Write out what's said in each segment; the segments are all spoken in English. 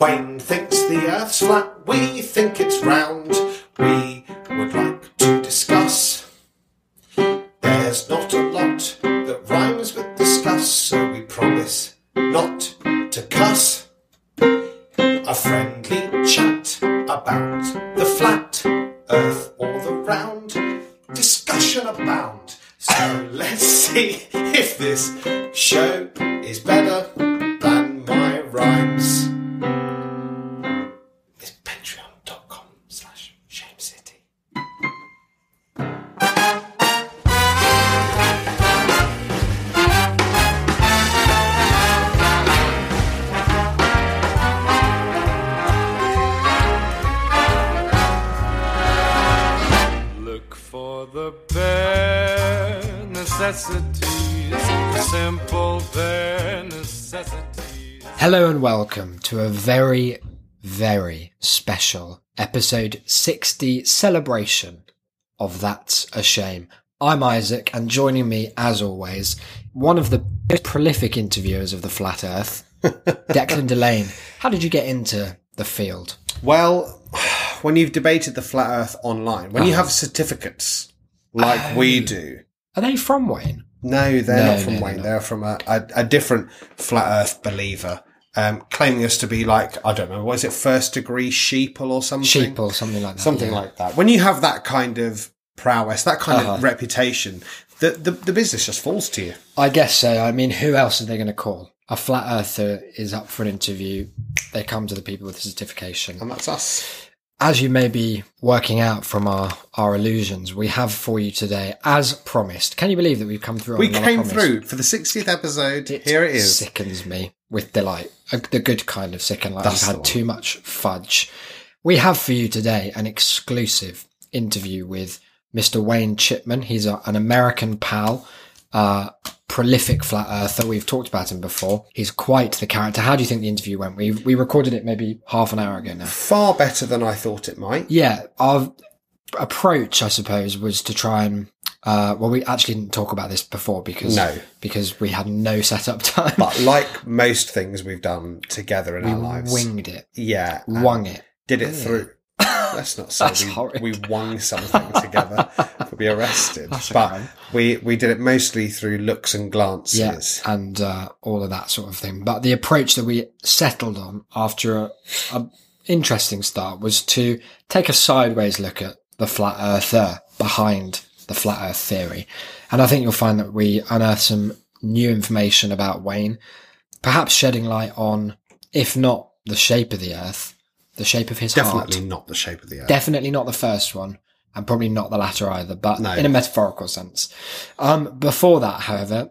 Wayne thinks the earth's flat, we think it's round. We episode 60 celebration of That's a Shame. I'm Isaac, and joining me, as always, one of the most prolific interviewers of the Flat Earth, Declan Delane. How did you get into the field? Well, when you've debated the flat earth online, when you Uh-huh. have certificates like we do, Are they from Wayne? no, they're No, not from no, Wayne. no. They're from a, a, a different flat earth believer, um, claiming us to be like, I don't know, what is it, first degree sheeple or something? Sheeple, something like that. Something yeah. like that. When you have that kind of prowess, that kind Uh-huh. of reputation, the, the, the business just falls to you. I guess so. I mean, who else are they going to call? A flat earther is up for an interview. They come to the people with a certification. And that's us. As you may be working out from our, our illusions, we have for you today, as promised. Can you believe that we've come through? We came through for the 60th episode. Here it is. Sickens me with delight. A, the good kind of sicken, like That's we've had too much fudge. We have for you today an exclusive interview with Mr. Wayne Chipman. He's a, an American pal, uh, prolific flat earther. We've talked about him before. He's quite the character. How do you think the interview went? We we recorded it maybe half an hour ago now. Far better than I thought it might. Yeah, our approach, I suppose, was to try and. Uh, well, we actually didn't talk about this before because No. because we had no setup time. But like most things we've done together in our lives, We winged it, yeah, wung it. did it through. Let's not say we, we wung something together. We'll be arrested. That's but we we did it mostly through looks and glances. Yeah, and uh, all of that sort of thing. But the approach that we settled on after a, a interesting start was to take a sideways look at the flat earther behind the flat earth theory. And I think you'll find that we unearth some new information about Wayne, perhaps shedding light on, if not the shape of the earth, the shape of his Definitely heart. not the shape of the earth. Definitely not the first one, and probably not the latter either, but No. in a metaphorical sense. Um, before that, however,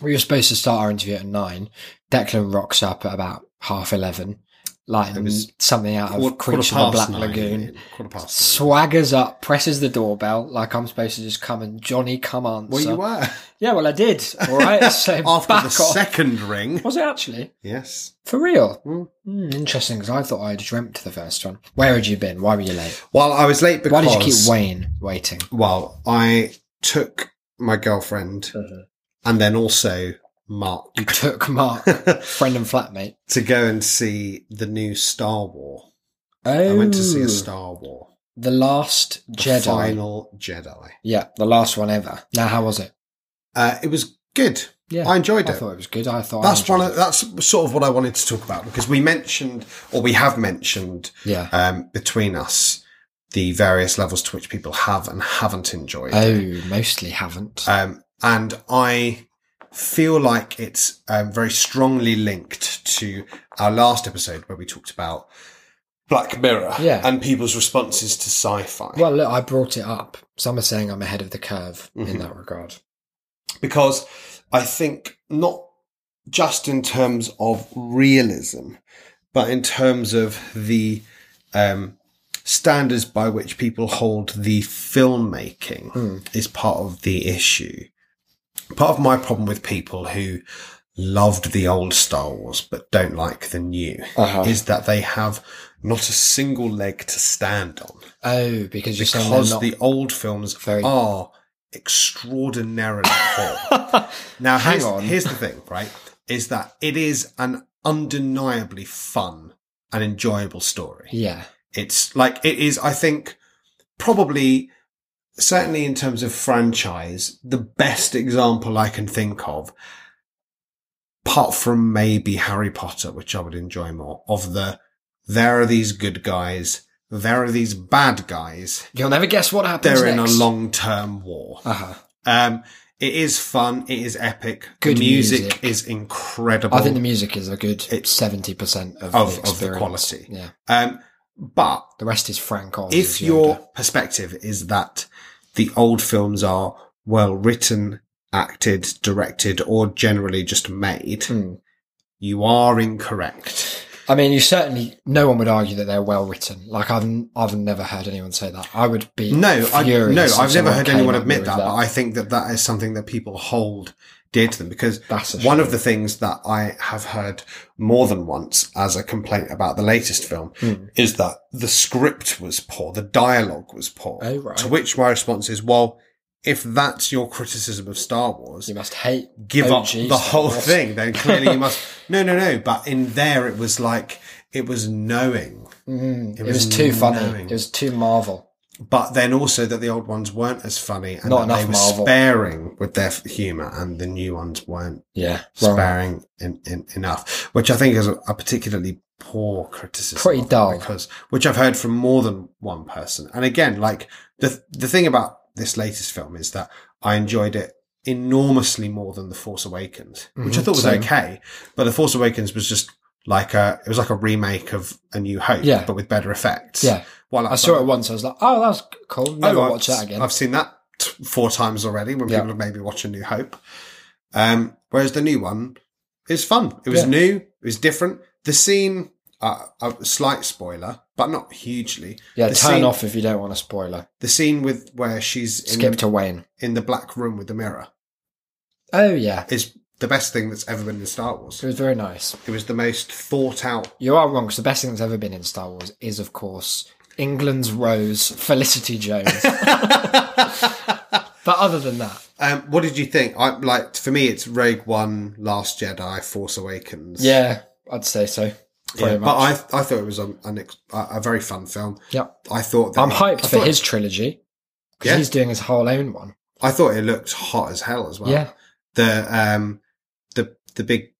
we were supposed to start our interview at nine. Declan rocks up at about half eleven, like was something out of Quarter- quarter Creature of the Black nine, Lagoon. Ian. Quarter past. nine. Swaggers up, presses the doorbell like I'm supposed to just come and Johnny come answer. Well, you were Yeah, well, I did. All right. So after the off. second ring. Was it actually Yes. for real? Mm. Mm, interesting, because I thought I'd dreamt the first one. Where had you been? Why were you late? Well, I was late because Why did you keep Wayne waiting? Well, I took my girlfriend and then also Mark You took Mark, friend and flatmate. to go and see the new Star War. Oh, I went to see a Star War. the Last The Jedi. Final Jedi. Yeah, the last one ever. Now, how was it? Uh, it was good. Yeah, I enjoyed I it. I thought it was good. I thought I That's one. Of, that's sort of what I wanted to talk about because we mentioned, or we have mentioned. Yeah. um, between us, the various levels to which people have and haven't enjoyed. it. Oh, mostly haven't. Um, and I feel like it's um, very strongly linked to our last episode where we talked about Black Mirror Yeah. and people's responses to sci-fi. well, look, I brought it up. Some are saying I'm ahead of the curve Mhm. in that regard. because I think not just in terms of realism, but in terms of the um, standards by which people hold the filmmaking Hmm. is part of the issue. Part of my problem with people who loved the old Star Wars but don't like the new Uh-huh. is that they have not a single leg to stand on Oh, because because the old films very- are extraordinarily poor. Now, Hang here's, on. here's the thing, right? Is that it is an undeniably fun an enjoyable story. Yeah. It's like it is. I think probably certainly in terms of franchise, the best example I can think of, apart from maybe Harry Potter, which I would enjoy more, of the there are these good guys, there are these bad guys. You'll never guess what happens They're in a long term war. Uh-huh. Um, it is fun. It is epic. Good the music, music. is incredible. I think the music is a good It's- seventy percent of, Of- the of the quality. Yeah. um, but The rest is Frank Oz. if your perspective is that the old films are well written, acted, directed, or generally just made, Hmm. you are incorrect. I mean, you certainly no one would argue that they're well written. Like I've I've never heard anyone say that. I would be No, I, no, I've never heard anyone admit with that, but I think that that is something that people hold dear to them because one of the things that I have heard more than once as a complaint about the latest film Hmm. is that the script was poor, the dialogue was poor. Oh, right. To which my response is, well, if that's your criticism of Star Wars, you must hate give up the whole thing, then clearly you must. No, no, no. But in there, it was like it was knowing, Mm, it, was was, too funny. It was too Marvel. But then also that the old ones weren't as funny, and Not that they were Marvel. sparing with their humour, and the new ones weren't Yeah, sparing in, in, enough, which I think is a, a particularly poor criticism. Pretty of dull. because which I've heard from more than one person. And again, like the the thing about this latest film is that I enjoyed it enormously more than The Force Awakens, which I Mhm, thought was same. okay, but The Force Awakens was just like a it was like a remake of A New Hope, Yeah. but with better effects. Yeah. I saw it once. I was like, oh, that's cool. Never I've- watch that again. I've seen that t- four times already when Yeah. people have maybe watched A New Hope. Um, whereas the new one is fun. It was Yeah. new. It was different. The scene, uh, a slight spoiler, but not hugely. yeah, the turn scene, off if you don't want a spoiler. The scene with where she's in Skip the, to Wayne. in the black room with the mirror Oh yeah, is the best thing that's ever been in Star Wars. it was very nice. It was the most thought out. You are wrong because the best thing that's ever been in Star Wars is, of course, England's Rose, Felicity Jones. but other than that, Um, what did you think? I like for me, it's Rogue One, Last Jedi, Force Awakens. yeah, I'd say so. Yeah, much. but I I thought it was a, a a very fun film. Yep. I thought that I'm hyped I for his trilogy because Yeah. he's doing his whole own one. I thought it looked hot as hell as well. Yeah. The um the the big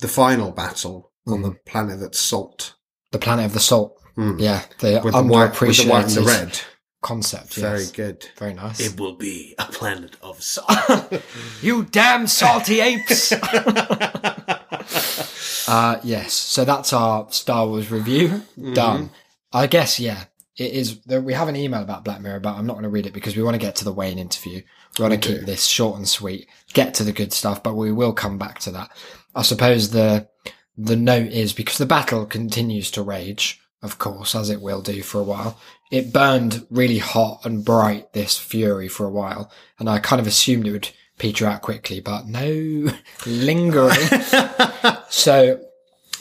the final battle on the Mm. planet that's salt. The Planet of the Salt. Mm. Yeah, the With the white with the white and the red. concept. Very yes. good. Very nice. It will be a planet of salt. you damn salty apes! uh, yes, so that's our Star Wars review Mm-hmm. done. I guess, yeah, it is. We have an email about Black Mirror, but I'm not going to read it because we want to get to the Wayne interview. We want to keep this short and sweet, get to the good stuff, but we will come back to that. I suppose the the note is because the battle continues to rage, of course, as it will do for a while. It burned really hot and bright, this fury, for a while, and I kind of assumed it would peter out quickly, but no, lingering. so,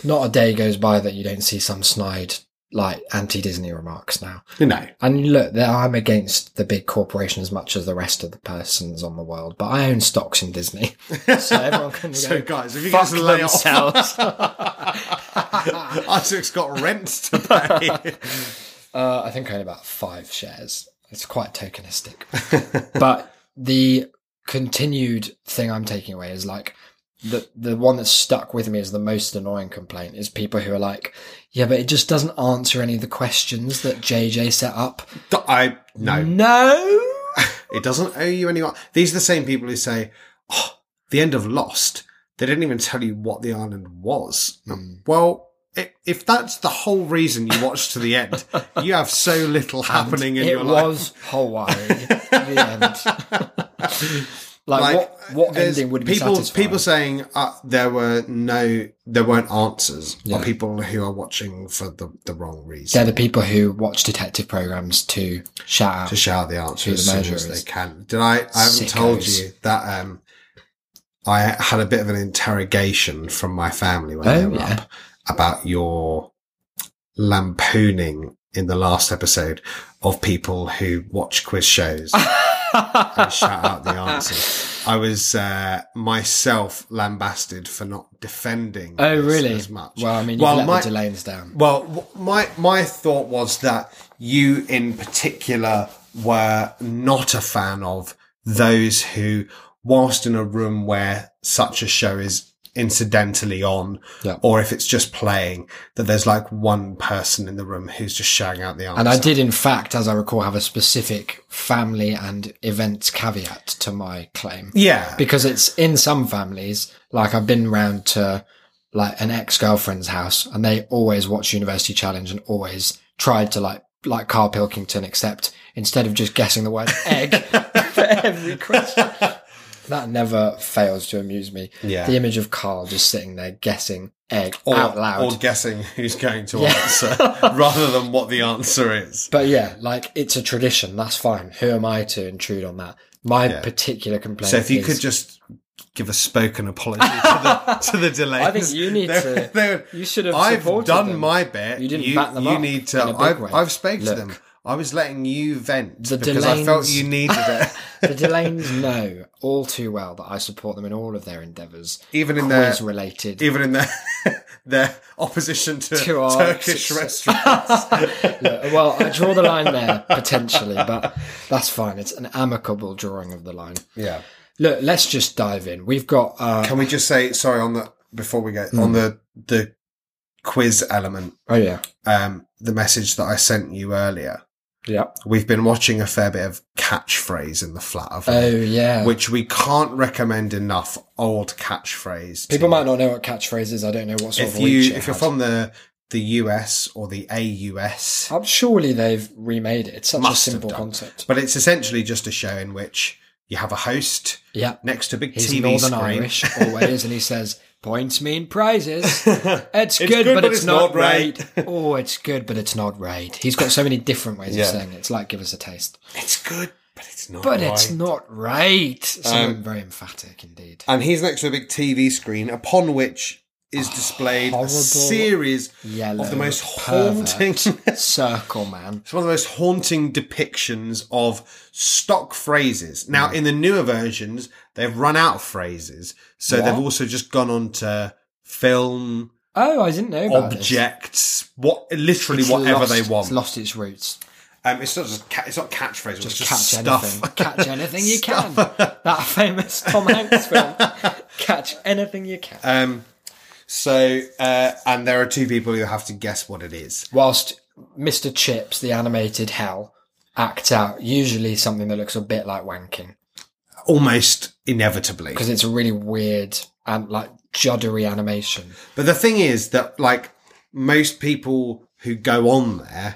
not a day goes by that you don't see some snide, like anti-Disney remarks now. no. And look, I'm against the big corporation as much as the rest of the persons on the world, but I own stocks in Disney, so everyone can So go guys, if you fuck guys lay themselves. Isaac's got rent to pay. Uh, I think I own about five shares. It's quite tokenistic. but the continued thing I'm taking away is like the the one that's stuck with me as the most annoying complaint is people who are like, yeah, but it just doesn't answer any of the questions that JJ set up. I no. No. It doesn't owe you any. These are the same people who say, "Oh, the end of Lost." They didn't even tell you what the island was. Hmm. Well, i if that's the whole reason you watched to the end, you have so little happening in your life. It was Hawaii. the end. like, what what ending would be people satisfying? people saying uh, there were no there weren't answers Yeah. are people who are watching for the, the wrong reason. They're the people who watch detective programs to shout out. to shout the answer Who as the soon as they can did i i haven't told you that um i had a bit of an interrogation from my family when Oh, they were yeah. up about your lampooning in the last episode of people who watch quiz shows shout out the answers I was uh, myself lambasted for not defending. Oh, really? As much. Well, I mean, you've Well, let my- the Delanes down. Well, my my thought was that you, in particular, were not a fan of those who, whilst in a room where such a show is incidentally on, Yeah. or if it's just playing, that there's like one person in the room who's just shouting out the answer. And I did, in fact, as I recall, have a specific family and events caveat to my claim. Yeah, Because it's in some families, like I've been round to like an ex-girlfriend's house and they always watch University Challenge and always tried to like, like Carl Pilkington, except instead of just guessing the word egg for every question. That never fails to amuse me. Yeah. The image of Carl just sitting there guessing egg or, out loud. or guessing who's going to Yeah. answer rather than what the answer is. But yeah, like it's a tradition. That's fine. Who am I to intrude on that? My Yeah. particular complaint. So if you is- could just give a spoken apology to the to the Delanes, I think you need They- to- they- you should have I've done them. my bit. You didn't You, back them you up need to. in a big I've. I've spoke to them. I was letting you vent The because I felt you needed it. the Delanes know all too well that I support them in all of their endeavours, Even in their related. even in their their opposition to, To Turkish restaurants. Look, well, I draw the line there potentially, but that's fine. It's an amicable drawing of the line. yeah. Look, let's just dive in. We've got uh, Can we just say sorry on the before we go on the the quiz element? oh yeah, Um, the message that I sent you earlier. Yeah, We've been watching a fair bit of catchphrase in the flat of oh yeah. which we can't recommend enough. Old catchphrase. People might not know what catchphrase is. I don't know what sort If of you if you're from the the US or the AUS, I'm surely they've remade it. It's such a simple concept. but it's essentially just a show in which you have a host Yeah. next to a big He's TV Northern screen. Irish always, and he says, "Points mean prizes. It's, good, but, it's, not, right. oh, it's good, but it's not right." He's got so many different ways Yeah. of saying it. It's like, "Give us a taste," It's good, but it's not. but right. it's not right. Something Um, very emphatic indeed. And he's next to a big TV screen upon which is displayed a series of the most haunting. circle man. It's one of the most haunting depictions of stock phrases. Now, in the newer versions, they've run out of phrases. So What? they've also just gone on to film, Oh, I didn't know objects, what, literally It's whatever lost- they It's want. lost its roots. Um, it's not just, ca- it's not catchphrase, Just, it's catch just stuff. anything. Catch anything you can. That famous Tom Hanks film. Catch anything you can. Um, so, uh, and there are two people who have to guess what it is. Whilst Mr. Chips, the animated hell, acts out usually something that looks a bit like wanking Almost inevitably. because it's a really weird and like juddery animation. But the thing is that, like, most people who go on there,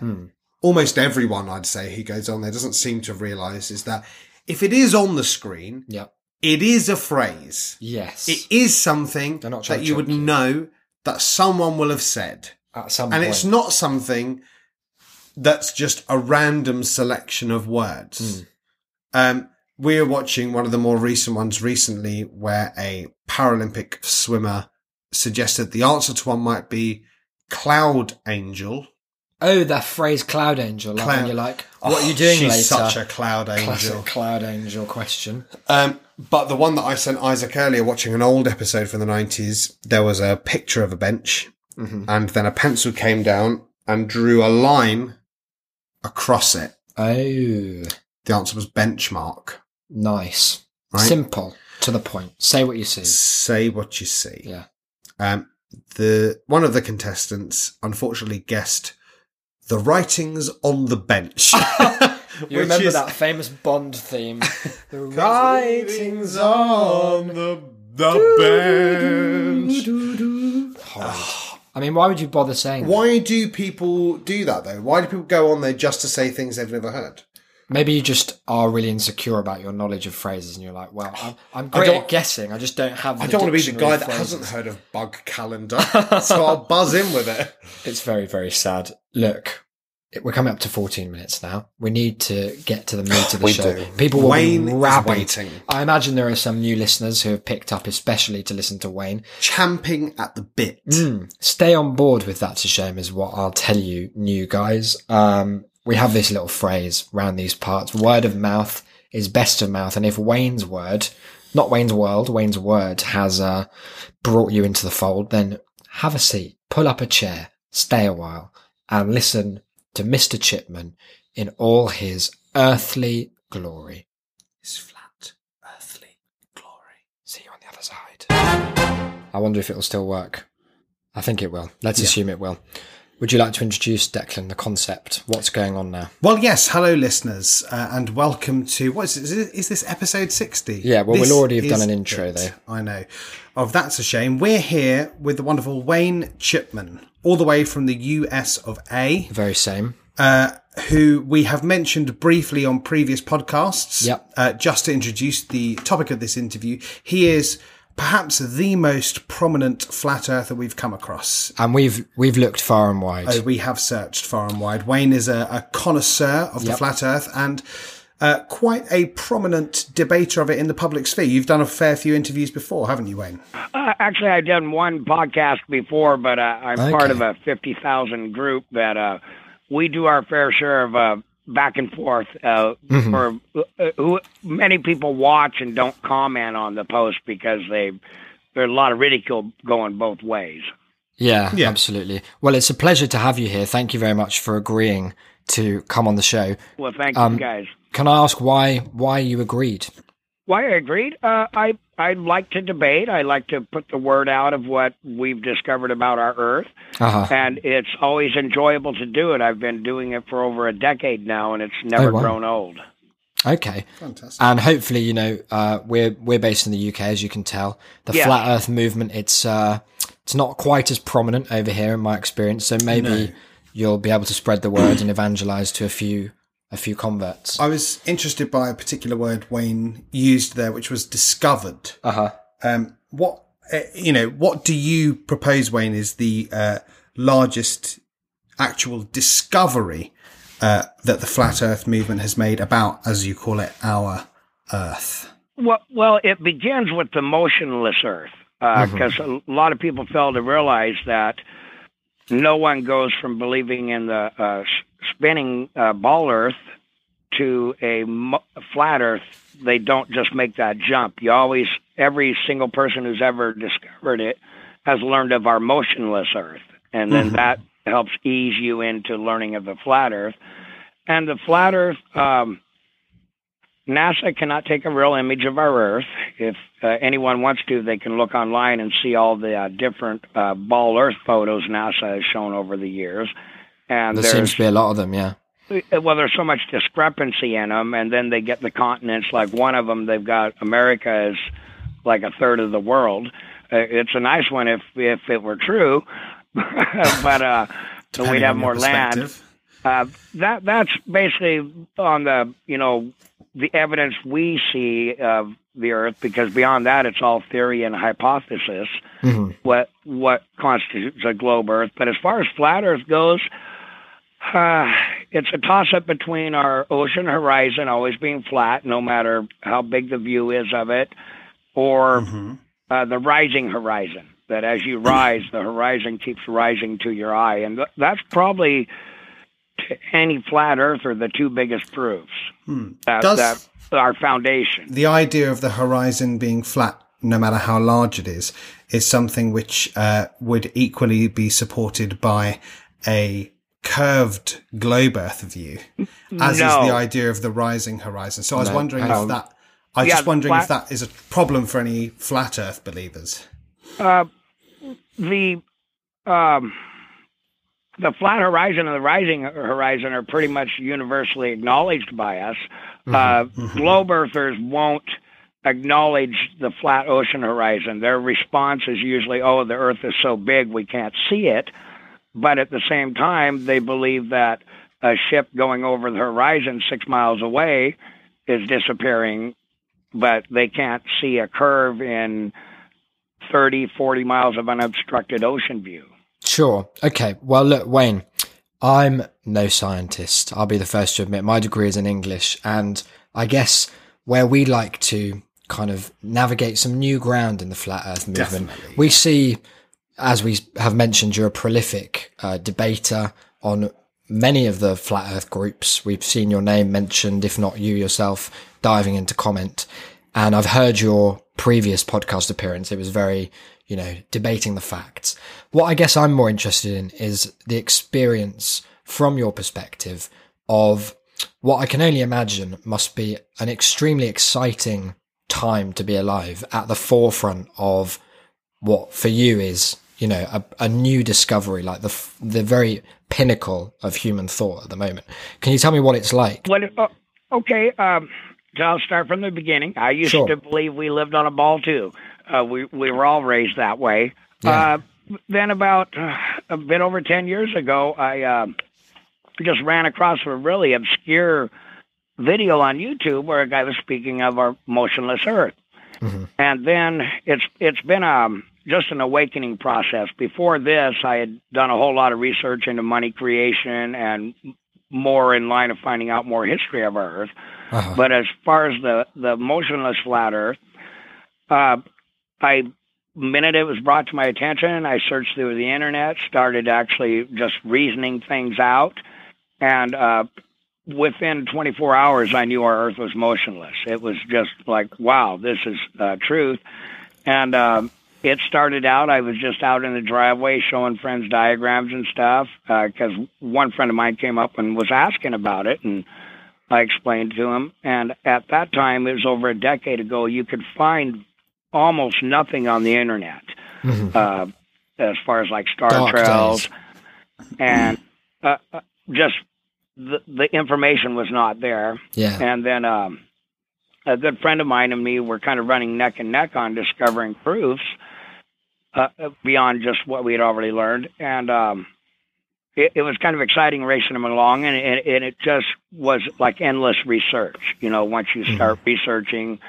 almost everyone I'd say who goes on there doesn't seem to realize is that if it is on the screen, Yep. It is a phrase. Yes. It is something that you would you. know that someone will have said. At some And point. it's not something that's just a random selection of words. Um, we're watching one of the more recent ones recently where a Paralympic swimmer suggested the answer to one might be cloud angel. Oh, that phrase cloud angel. Like Cloud- you're like, what are Oh, you doing she's later? such a cloud angel. Classic cloud angel question. Um, but the one that I sent Isaac earlier, watching an old episode from the 90s, there was a picture of a bench Mm-hmm. and then a pencil came down and drew a line across it. Oh, The answer was benchmark. nice. Right. Simple. To the point. Say what you see. Say what you see. Yeah. Um, the one of the contestants unfortunately guessed the writings on the bench. You remember that famous Bond theme? the writings on the the bench. I mean, why would you bother saying that? Why do people do that though? Why do people go on there just to say things they've never heard? Maybe you just are really insecure about your knowledge of phrases and you're like, well, I'm, I'm great at guessing. I just don't have the I don't want to be the guy that phrases." hasn't heard of bug calendar, so I'll buzz in with it. It's very, very sad. Look, we're coming up to 14 minutes now. We need to get to the meat of the show. do. People will Wayne be waiting. I imagine there are some new listeners who have picked up especially to listen to Wayne. Champing at the bit. Mm. Stay on board with That's a Shame is what I'll tell you, new guys. Um, we have this little phrase round these parts. Word of mouth is best of mouth. And if Wayne's word, not Wayne's World, Wayne's Word has uh, brought you into the fold, then have a seat, pull up a chair, stay a while, and listen to Mr. Chipman in all his earthly glory. His flat, earthly glory. See you on the other side. I wonder if it'll still work. I think it will. Let's assume it will. Would you like to introduce Declan the concept? What's going on now? Well, yes. Hello, listeners, uh, and welcome to what is, it, is, it, is this episode sixty? Yeah, well, This we'll already have done an intro, it. though. I know. Oh, that's a shame. We're here with the wonderful Wayne Chipman, all the way from the US of A. Very same. uh, who we have mentioned briefly on previous podcasts. Yep. Uh, just to introduce the topic of this interview, he is perhaps the most prominent flat earther we've come across. And we've we've looked far and wide. Uh, we have searched far and wide. Wayne is a, a connoisseur of the flat earth and uh, quite a prominent debater of it in the public sphere. You've done a fair few interviews before, haven't you, Wayne? Uh, actually, I've done one podcast before, but uh, I'm Okay. part of a 50,000 group that uh, we do our fair share of uh, back and forth. Uh, For uh, who, many people watch and don't comment on the post because they there's a lot of ridicule going both ways. Yeah, Yeah. absolutely. Well, it's a pleasure to have you here. Thank you very much for agreeing to come on the show. Well, thank Um, you guys. Can I ask why why you agreed? Why I agreed. Uh, I I like to debate. I like to put the word out of what we've discovered about our Earth. Uh-huh. and it's always enjoyable to do it. I've been doing it for over a decade now, and it's never Oh, wow. grown old. Okay. Fantastic. And hopefully, you know, uh, we're we're based in the UK, as you can tell. The Yeah. flat Earth movement it's uh, it's not quite as prominent over here in my experience. So maybe No. you'll be able to spread the word and evangelize to a few a few converts. I was interested by a particular word Wayne used there, which was discovered. Uh huh. Um, what uh, you know? What do you propose, Wayne? Is the uh, largest actual discovery uh, that the flat Earth movement has made about, as you call it, our Earth? Well, well, it begins with the motionless Earth, because a lot of people fail to realize that no one goes from believing in the uh, s- spinning uh, ball Earth to a mo- flat Earth. They don't just make that jump. You always, every single person who's ever discovered it has learned of our motionless Earth, and then that helps ease you into learning of the flat Earth. And the flat Earth. Um, NASA cannot take a real image of our Earth. If uh, anyone wants to, they can look online and see all the uh, different uh, ball Earth photos NASA has shown over the years. And There seems to be a lot of them. Yeah. well, there's so much discrepancy in them, and then they get the continents. Like one of them, they've got America is like a third of the world. Uh, it's a nice one if if it were true, but uh, so we'd have more land. Uh, that that's basically on the you know the evidence we see of the Earth, because beyond that, it's all theory and hypothesis. Mhm. What what constitutes a globe Earth? But as far as flat Earth goes, uh, it's a toss up between our ocean horizon always being flat, no matter how big the view is of it, or uh, the rising horizon. That as you rise, the horizon keeps rising to your eye, and th- that's probably to any flat earther the two biggest proofs that, Does- that our foundation. the idea of the horizon being flat, no matter how large it is, is something which uh, would equally be supported by a curved globe Earth view, as No. is the idea of the rising horizon. So I was No, wondering hang if that. I was Yeah, just wondering if that is a problem for any flat Earth believers. Uh, the um, the flat horizon and the rising horizon are pretty much universally acknowledged by us. Uh, globe earthers won't acknowledge the flat ocean horizon. Their response is usually, "Oh, the Earth is so big we can't see it." But at the same time, they believe that a ship going over the horizon six miles away is disappearing, but they can't see a curve in 30, 40 miles of unobstructed ocean view. Sure. Okay. Well, look, Wayne, I'm no scientist. I'll be the first to admit my degree is in English. And I guess where we like to kind of navigate some new ground in the flat earth movement, Definitely. we see, as we have mentioned, you're a prolific uh, debater on many of the flat earth groups. We've seen your name mentioned, if not you yourself, diving into comment. And I've heard your previous podcast appearance. It was very, you know, debating the facts. What I guess I'm more interested in is the experience from your perspective of what I can only imagine must be an extremely exciting time to be alive at the forefront of what for you is, you know, a, a new discovery, like the the very pinnacle of human thought at the moment. Can you tell me what it's like? What? Uh, okay, um, so I'll start from the beginning. I used Sure. to believe we lived on a ball too. Uh, we we were all raised that way. Yeah. Uh, then about uh, a bit over ten years ago, I uh, just ran across a really obscure video on YouTube where a guy was speaking of our motionless Earth, and then it's it's been um just an awakening process. Before this, I had done a whole lot of research into money creation and more in line of finding out more history of our Earth. Uh-huh. But as far as the the motionless flat Earth, uh, I minute it was brought to my attention, I searched through the internet, started actually just reasoning things out, and uh, within 24 hours, I knew our Earth was motionless. It was just like, wow, this is uh, truth, and. Um, it started out, I was just out in the driveway showing friends diagrams and stuff because one friend of mine came up and was asking about it, and I explained to him. And at that time, it was over a decade ago, you could find almost nothing on the internet uh, as far as like star Dark trails days. and uh, uh, just the, the information was not there. Yeah. And then um, a good friend of mine and me were kind of running neck and neck on discovering proofs uh, beyond just what we had already learned. And um, it, it was kind of exciting racing them along, and it, and it just was like endless research. You know, once you start researching,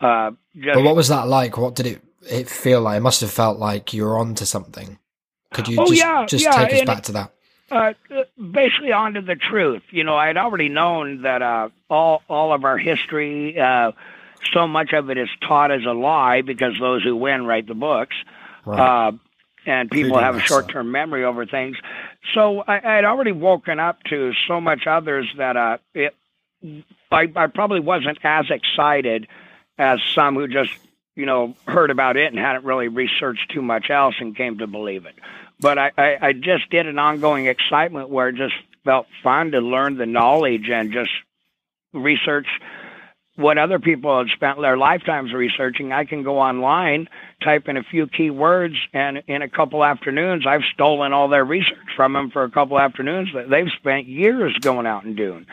uh, just But what was that like? What did it it feel like? It must have felt like you were onto something. Could you Oh, just yeah, just yeah, take us and back to that? uh, basically onto the truth. You know, I'd already known that uh, all all of our history, uh, so much of it is taught as a lie because those who win write the books, Right. uh, and people have a short term memory over things. So I, I'd already woken up to so much others that uh, it, I, I probably wasn't as excited as some who just you know heard about it and hadn't really researched too much else and came to believe it. But I, I, I just did an ongoing excitement where it just felt fun to learn the knowledge and just research what other people had spent their lifetimes researching. I can go online, type in a few key words, and in a couple afternoons, I've stolen all their research from them for a couple afternoons that they've spent years going out and doing.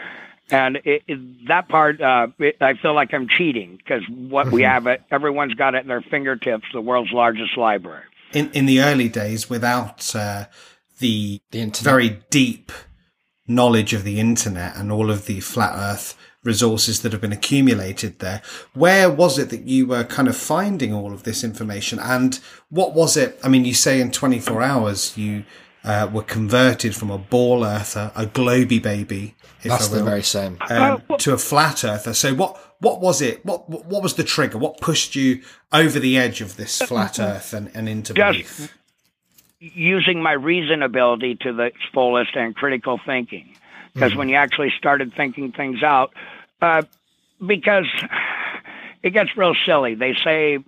And it, it, that part, uh, it, I feel like I'm cheating because what we have, it, everyone's got it at their fingertips, the world's largest library. in in the early days without uh, the The internet. very deep knowledge of the internet and all of the flat earth resources that have been accumulated there where was it that you were kind of finding all of this information and what was it i mean you say in 24 hours you uh, were converted from a ball earther a globy baby if That's I the very same. um, Uh, to a flat earther. So what what was it? What what what was the trigger? What pushed you over the edge of this flat earth and, and into Just- belief? using my reasonability to the fullest and critical thinking. Because when you actually started thinking things out, uh, because it gets real silly. They say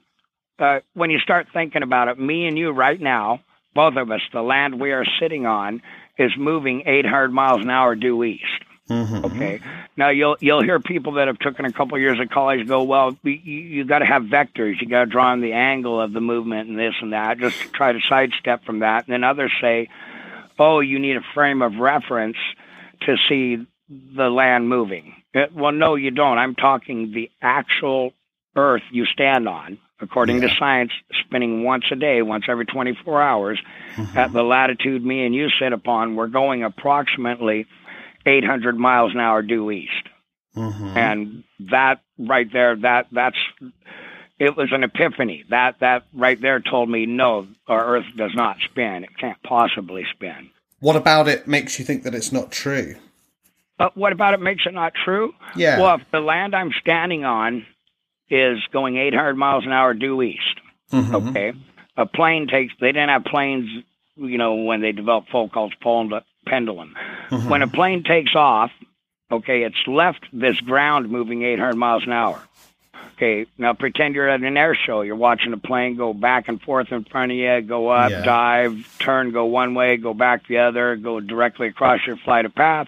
uh, when you start thinking about it, me and you right now, both of us, the land we are sitting on is moving 800 miles an hour due east. Okay. Now you'll you'll hear people that have taken a couple years of college go, well, you, you got to have vectors. You got to draw on the angle of the movement and this and that. Just try to sidestep from that. And then others say, oh, you need a frame of reference to see the land moving. Uh, Well, no, you don't. I'm talking the actual Earth you stand on, according to science, spinning once a day, once every 24 hours, at the latitude me and you sit upon. We're going approximately 800 miles an hour due east, and that right there, that that's it was an epiphany. That that right there told me no, our Earth does not spin. It can't possibly spin. What about it makes you think that it's not true? But what about it makes it not true? Yeah. Well, if the land I'm standing on is going 800 miles an hour due east, mm-hmm. okay, a plane takes. They didn't have planes, you know, when they developed Foucault's pendulum. Mm-hmm. When a plane takes off, okay, it's left this ground moving 800 miles an hour. Okay, now pretend you're at an air show. You're watching a plane go back and forth in front of you, go up, Yeah. dive, turn, go one way, go back the other, go directly across your flight of path.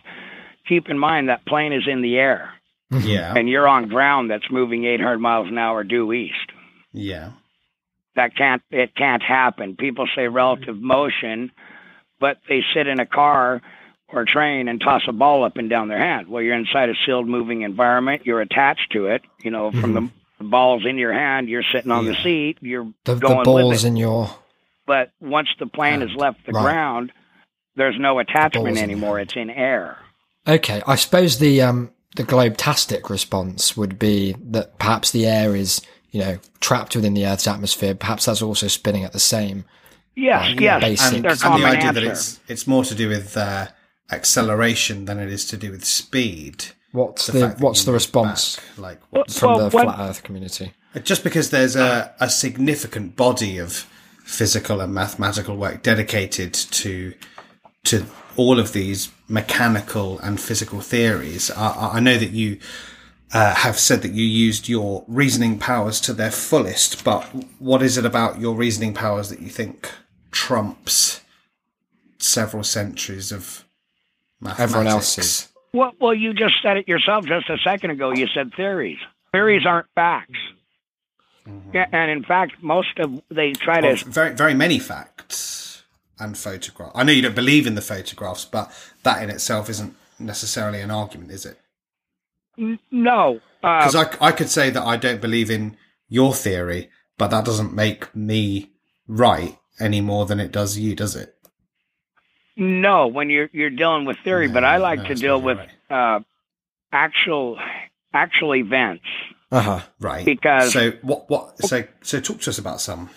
Keep in mind that plane is in the air, Yeah. and you're on ground that's moving 800 miles an hour due east. Yeah. That can't it can't happen. People say relative motion, but they sit in a car or train and toss a ball up and down their hand. Well, you're inside a sealed moving environment. You're attached to it. You know, from the, the ball's in your hand, you're sitting on the seat. You're The, the going with balls in your. but once the plane has left the Right. ground, there's no attachment Balls in anymore. your It's in air. Okay, I suppose the um the globe-tastic response would be that perhaps the air is you know trapped within the Earth's atmosphere. Perhaps that's also spinning at the same. Yes, yes, basic- And, they're and the idea answer. that it's it's more to do with uh, acceleration than it is to do with speed. What's The the, what's the response back, like Well, from well, the what- flat Earth community? just because there's a, a significant body of physical and mathematical work dedicated to to all of these mechanical and physical theories. I, I- I know that you uh, have said that you used your reasoning powers to their fullest, but what is it about your reasoning powers that you think trumps several centuries of mathematics? Everyone else's. Well, well, you just said it yourself just a second ago. You said theories. Theories aren't facts. Yeah, and in fact, most of they try Well, to. very very many facts and photographs. I know you don't believe in the photographs, but that in itself isn't necessarily an argument, is it? N- No, uh, Because I, I could say that I don't believe in your theory, but that doesn't make me right any more than it does you, does it? No. When you're you're dealing with theory, but I like no, to deal with right. uh, actual actual events. Uh huh. Right. Because- so what what so so talk to us about some.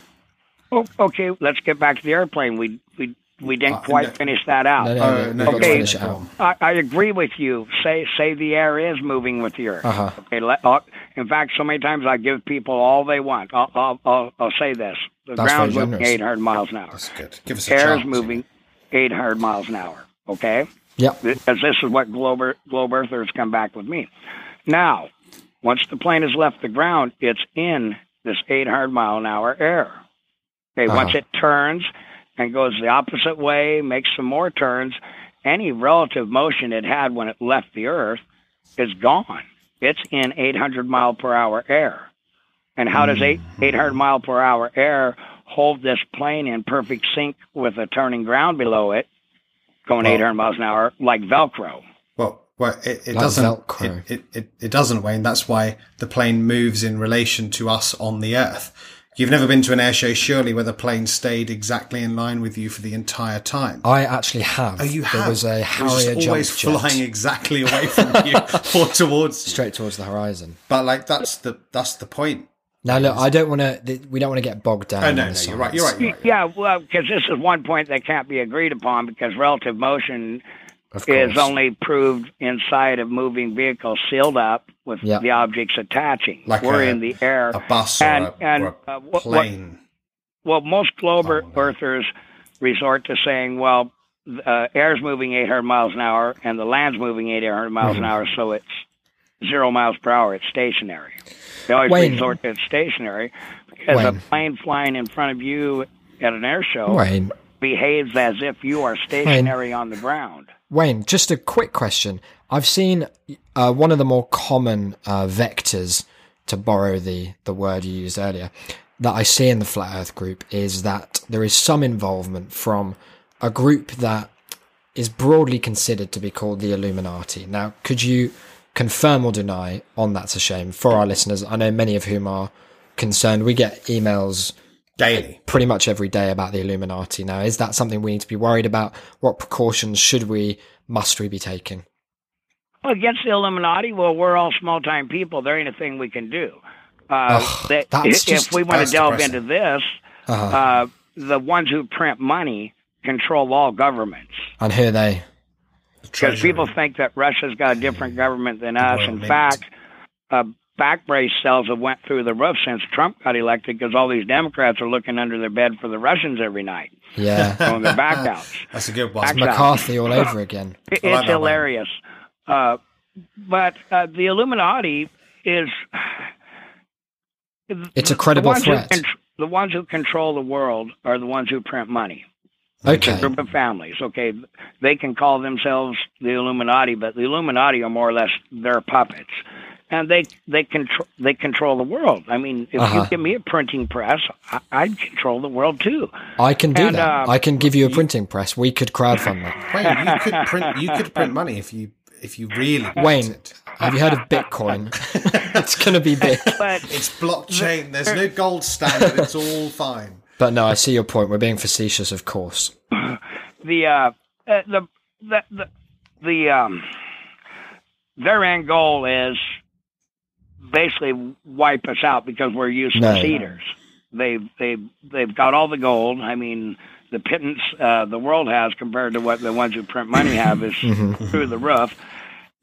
Oh, okay, let's get back to the airplane. We we we didn't Uh, quite no. finish that out. No, no, Oh, no, we've got to okay. finish out. I, I agree with you. Say say the air is moving with the earth. Uh-huh. Okay. Let, uh, in fact, so many times I give people all they want. I'll I'll, I'll, I'll say this: the That's ground's moving 800 miles an hour. That's good. Give us a Air's chance. moving 800 miles an hour. Okay. Yep. Because this is what globe, globe Earthers come back with me. Now, once the plane has left the ground, it's in this 800 mile an hour air. Okay, Uh-huh. once it turns and goes the opposite way, makes some more turns, any relative motion it had when it left the Earth is gone. It's in 800 mile per hour air. And how does eight, 800 mile per hour air hold this plane in perfect sync with the turning ground below it, going Well- 800 miles an hour, like Velcro? Well, well, it, it Like doesn't. Velcro. It, it, it, it doesn't, Wayne. That's why the plane moves in relation to us on the Earth. You've never been to an air show, surely, where the plane stayed exactly in line with you for the entire time. I actually have. Oh, you have. there was a It was always jump jet flying exactly away from you or towards straight towards the horizon. But like that's the that's the point. Now, look, I don't want to. We don't want to get bogged down. Oh in no, the no, you're right. You're right. You're right. Yeah, well, because this is one point that can't be agreed upon because relative motion is only proved inside of moving vehicles sealed up with Yeah. the objects attaching. Like We're a- in the air. A bus or, And- a, and, or a uh, what- what- plane. Well, most globe Oh, no. earthers resort to saying, well, uh, air's moving 800 miles an hour and the land's moving 800 miles Mm-hmm. an hour, so it's zero miles per hour. It's stationary. They always Wayne. resort to it's stationary because a plane flying in front of you at an air show Wayne, behaves as if you are stationary on the ground. Wayne, just a quick question. I've seen uh, one of the more common uh, vectors, to borrow the, the word you used earlier, that I see in the Flat Earth group is that there is some involvement from a group that is broadly considered to be called the Illuminati. Now, could you confirm or deny on That's a Shame for our listeners? I know many of whom are concerned. We get emails Daily. pretty much every day about the Illuminati. Now, is that something we need to be worried about? What precautions should we, must we be taking? Well, against the Illuminati, well, we're all small time people. There ain't a thing we can do. Uh, Ugh, that- if just- we want to delve depressing. into this, Uh-huh. uh, the ones who print money control all governments. and who are they? Because people think that Russia's got a different government than us. In fact, uh, back brace sales have went through the roof since Trump got elected because all these Democrats are looking under their bed for the Russians every night Yeah. on their back outs. That's a good one. Back- McCarthy all over again. It- I like It's hilarious. Uh, but uh, the Illuminati is It's a credible ones who threat. contr- the ones who control the world are the ones who print money. A Okay. group of families. Okay, they can call themselves the Illuminati, but the Illuminati are more or less their puppets, and they they control they control the world. I mean, if Uh-huh. you give me a printing press, I, I'd control the world too. I can do And, that. uh, I can give you a printing press. We could crowdfund that. Wayne, you could print. You could print money if you if you really Wayne, wanted. have you heard of Bitcoin? it's going to be big. But It's blockchain. There's no gold standard. It's all fine. But no, I see your point. We're being facetious, of course. the uh, uh, the the the, the um, their end goal is basically wipe us out because we're useless No. eaters. They've they've they've got all the gold. I mean, the pittance uh, the world has compared to what the ones who print money have is through the roof.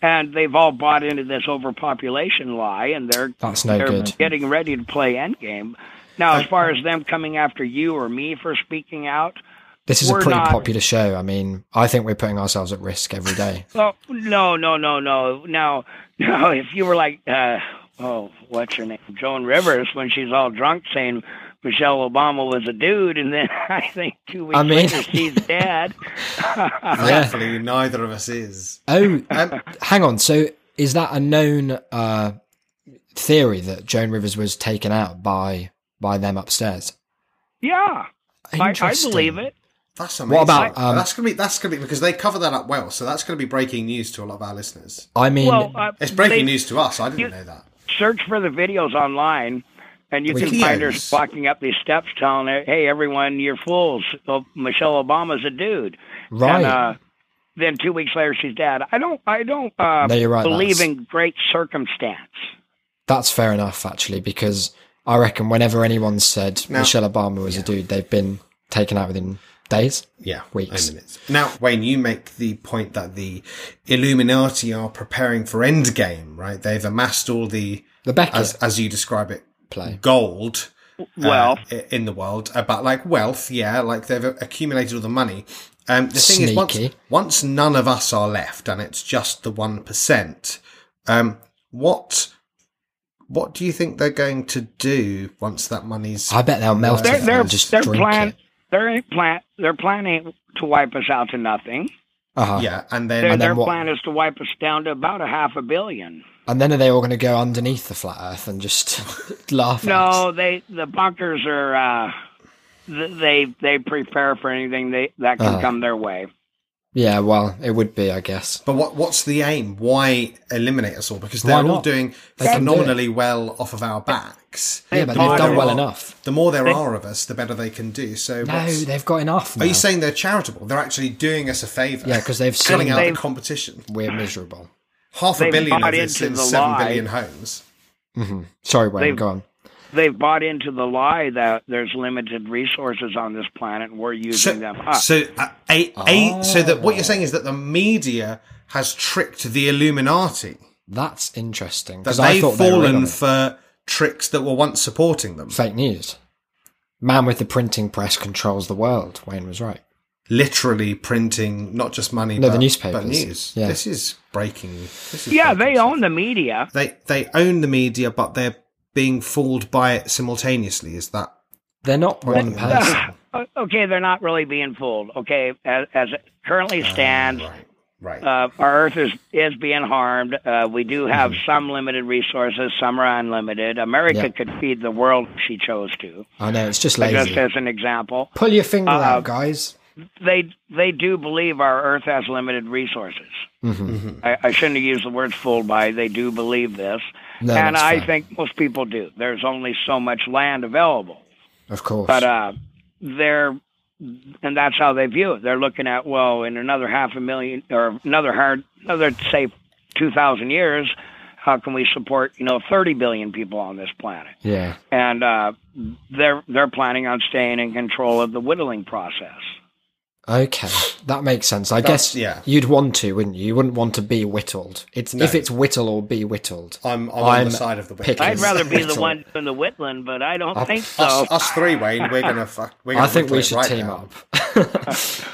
And they've all bought into this overpopulation lie, and they're That's no they're good. getting ready to play endgame. Now, as far as them coming after you or me for speaking out, This is a pretty not- popular show. I mean, I think we're putting ourselves at risk every day. Well, no, no, no, no. Now, no. If you were like, uh, oh, what's her name, Joan Rivers, when she's all drunk, saying Michelle Obama was a dude, and then I think two weeks I mean- later she's dead. Thankfully, neither of us is. Oh, hang on. So is that a known uh, theory that Joan Rivers was taken out by by them upstairs? yeah, I, I Interesting. believe it. That's amazing. What about, um, that's gonna be that's gonna be because they cover that up well. So that's gonna be breaking news to a lot of our listeners. I mean, Well, uh, It's breaking they- news to us. I didn't you- know that. Search for the videos online. And you can find her walking up these steps telling her, hey, everyone, you're fools. Oh, Michelle Obama's a dude. right. And, uh, then two weeks later, she's dead. I don't, I don't uh, No, you're right, believe that's- in great circumstance. That's fair enough, actually, because I reckon whenever anyone said Now- Michelle Obama was a dude, they've been taken out within days. Yeah, Weeks. minutes. Now, Wayne, you make the point that the Illuminati are preparing for Endgame, right? They've amassed all the, The Beckett as as you describe it, play. gold Well, uh, in the world about like wealth yeah like they've accumulated all the money um the thing is once, once none of us are left and it's just the 1% um what what do you think they're going to do once that money's I bet they'll melt they're it they're and just they're drink plan it. they're plan they're planning to wipe us out to nothing. Uh-huh. yeah and then Their, then their what? plan is to wipe us down to about a half a billion. And then are they all going to go underneath the flat Earth and just laugh? at us? No, they the bunkers are. Uh, they they prepare for anything they that can Uh-huh. come their way. Yeah, well, it would be, I guess. but what what's the aim why eliminate us all because they're all not? doing They can do well off of our backs Yeah, but thought they've done well all. enough. the more there are of us the better they can do so No, they've got enough. Now. are you saying they're charitable they're actually doing us a favor Yeah, because they've filling seen out the They've- competition we're miserable. half a billion of this into is the seven lie. billion homes. Mm-hmm. Sorry, Wayne, They've- go on. They've bought into the lie that there's limited resources on this planet and we're using So, them up. so, uh, a, a, so that what you're Oh. saying is that the media has tricked the Illuminati. That's interesting. That they've thought they were in on fallen it. for tricks that were once supporting them. fake news. Man with the printing press controls the world. Wayne was right. Literally printing not just money, No, but, the newspapers. but news. Yeah. This is breaking. This is yeah, breaking they stuff. own the media. They they own the media, but they're being fooled by it simultaneously. Is that They're not one person. Uh, okay, they're not really being fooled. Okay, as, as it currently stands, right? Right. uh, our Earth is is being harmed. Uh, we do have Mm-hmm. some limited resources. Some are unlimited. America Yeah. could feed the world if she chose to. I know, it's just Just as an example, Pull your finger Uh, out, guys. they they do believe our Earth has limited resources. Mm-hmm. I, I shouldn't have used the words "fooled by." They do believe this, No, and I fair. think most people do. There's only so much land available. Of course. But uh, they're, and that's how they view it. They're looking at well, in another half a million or another hard, another say, two thousand years, how can we support you know thirty billion people on this planet? yeah. And uh, they're they're planning on staying in control of the whittling process. Okay, that makes sense. I guess yeah. you'd want to, wouldn't you? You wouldn't want to be whittled. It's if it's whittle or be whittled. I'm, I'm, on I'm the side of the picking- wicked. I'd rather be the one doing the whittling, but I don't I- think so. Us, us three, Wayne. We're gonna fuck. We're gonna I think we should right team now. up.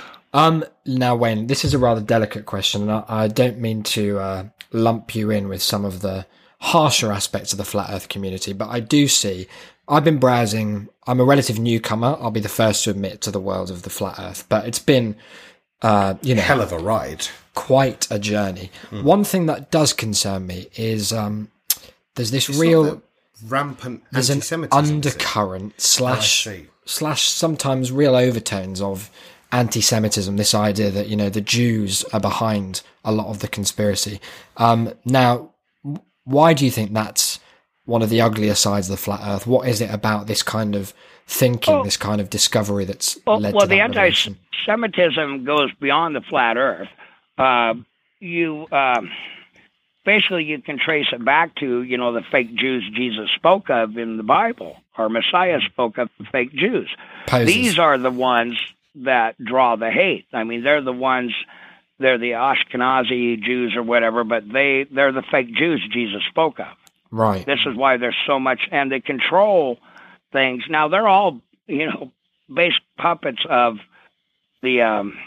um, now, Wayne, this is a rather delicate question, and I, I don't mean to uh, lump you in with some of the harsher aspects of the flat Earth community, but I do see I've been browsing. I'm a relative newcomer. I'll be the first to admit to the world of the flat Earth, but it's been, uh, you know, Hell of a ride. quite a journey. Hmm. One thing that does concern me is um, there's this It's real rampant there's an undercurrent slash slash sometimes real overtones of anti-Semitism. This idea that you know the Jews are behind a lot of the conspiracy. Um, now, why do you think that's one of the uglier sides of the flat Earth? What is it about this kind of thinking, Well- this kind of discovery that's Well, led well to the that revelation? anti-Semitism goes beyond the flat Earth. Uh, you um, basically you can trace it back to you know the fake Jews Jesus spoke of in the Bible, or Messiah spoke of the fake Jews. Poses. These are the ones that draw the hate. I mean, they're the ones. They're the Ashkenazi Jews or whatever, but they they're the fake Jews Jesus spoke of. Right. This is why there's so much, and they control things. Now they're all, you know, base puppets of the. Um,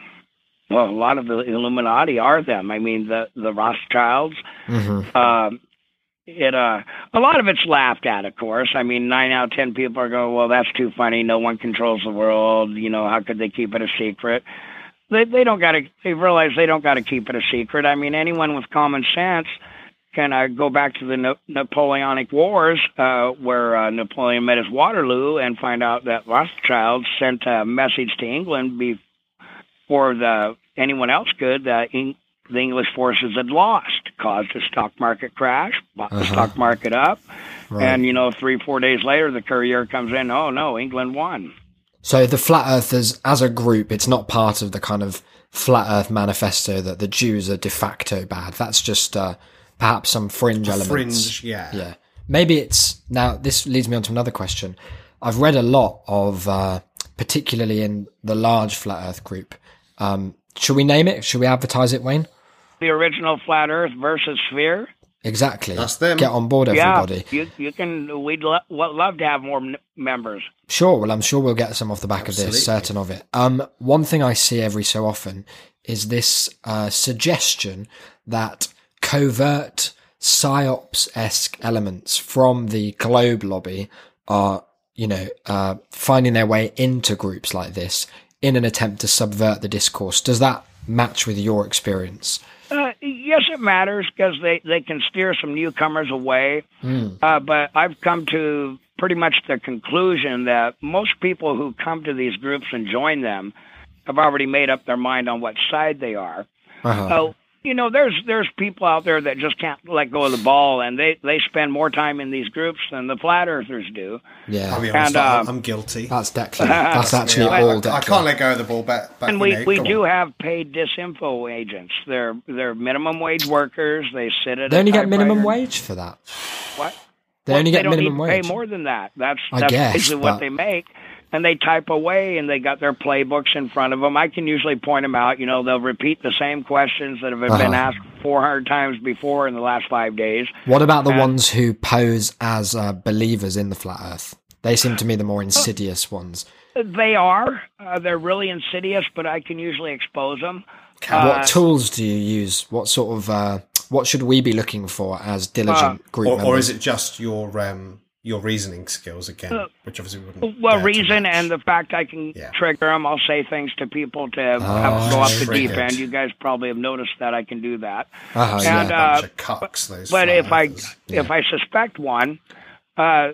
well, a lot of the Illuminati are them. I mean, the the Rothschilds. hmm Um, it uh, a lot of it's laughed at, of course. I mean, nine out of ten people are going, "Well, that's too funny. No one controls the world. You know, how could they keep it a secret?" They they don't got to. They realize they don't got to keep it a secret. I mean, anyone with common sense can uh, go back to the Na- Napoleonic Wars, uh, where uh, Napoleon met his Waterloo, and find out that Rothschild sent a message to England before the anyone else could that Eng- the English forces had lost, caused a stock market crash, bought the Uh-huh. stock market up, Right. and you know three four days later the courier comes in, oh no, England won. So the flat earthers as a group, it's not part of the kind of flat earth manifesto that the Jews are de facto bad. That's just uh, perhaps some fringe elements. Fringe, yeah. Yeah. Maybe it's now this leads me on to another question. I've read a lot of uh, particularly in the large flat earth group. Um, should we name it? Should we advertise it, Wayne? The original flat Earth versus sphere. Exactly. That's them. Get on board, everybody. Yeah, you you can. We'd lo- lo- love to have more m- members. Sure. Well, I'm sure we'll get some off the back Absolutely. of this. Certain of it. Um, one thing I see every so often is this uh, suggestion that covert psyops esque elements from the Globe lobby are, you know, uh, finding their way into groups like this in an attempt to subvert the discourse. Does that match with your experience? Uh, yes, it matters because they, they can steer some newcomers away. Uh, but I've come to pretty much the conclusion that most people who come to these groups and join them have already made up their mind on what side they are. Uh-huh. So you know, there's there's people out there that just can't let go of the ball, and they they spend more time in these groups than the flat earthers do. yeah. I'll be honest, And, I'm, um, I'm guilty. That's Declan. That's actually Yeah, I, all I, Declan. I can't let go of the ball, but, but And you we, know, we do on. have paid disinfo agents. They're they're minimum wage workers. They sit at They a only get minimum typewriter. wage for that. What? They Well, only get don't minimum need wage. Pay more than that. That's I that's guess, basically but- what they make. And they type away, and they got their playbooks in front of them. I can usually point them out. You know, they'll repeat the same questions that have been Uh-huh. asked 400 times before in the last five days. What about the Uh, ones who pose as uh, believers in the flat Earth? They seem to me the more insidious ones. They are. Uh, they're really insidious, but I can usually expose them. Uh, what tools do you use? What sort of uh, what should we be looking for as diligent Uh, group Or, members? or is it just your um, your reasoning skills again, which obviously we wouldn't. Well, dare to reason and the fact I can Yeah. trigger them. I'll say things to people to have Oh, go off the deep triggered. end. You guys probably have noticed that I can do that. Uh-huh, yeah. and, bunch uh, of cucks, those But flat if I earthers. if I suspect one, uh,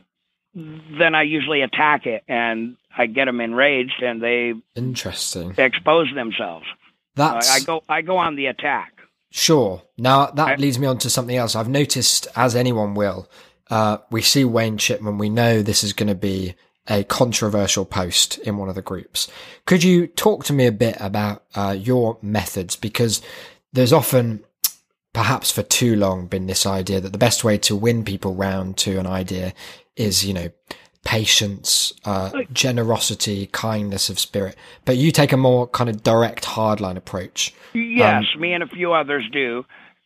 then I usually attack it and I get them enraged and they Interesting. expose themselves. Uh, That's I go I go on the attack. Sure. Now that I- leads me on to something else. I've noticed, as anyone will, uh, we see Wayne Chipman. We know this is going to be a controversial post in one of the groups. Could you talk to me a bit about uh, your methods? Because there's often, perhaps for too long, been this idea that the best way to win people round to an idea is, you know, patience, uh, generosity, kindness of spirit. But you take a more kind of direct, hardline approach. Yes, Um, me and a few others do,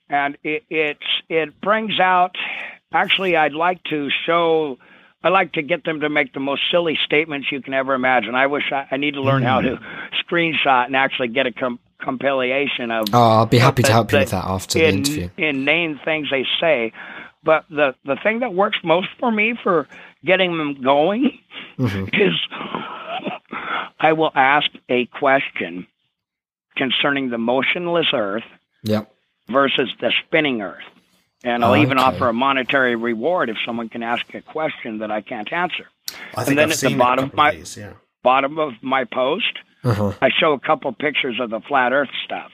and it it's it brings out. Actually, I'd like to show. I like to get them to make the most silly statements you can ever imagine. I wish I, I need to learn how to mm. screenshot and actually get a com- compilation of Oh, I'll be happy to help you the with that after the interview. in, inane things they say. But the the thing that works most for me for getting them going mm-hmm. is I will ask a question concerning the motionless Earth Yep. versus the spinning Earth. And I'll Oh, even okay. offer a monetary reward if someone can ask a question that I can't answer. I think then I've at the bottom of my- of these, yeah. Bottom of my post, Uh-huh. I show a couple pictures of the flat Earth stuff,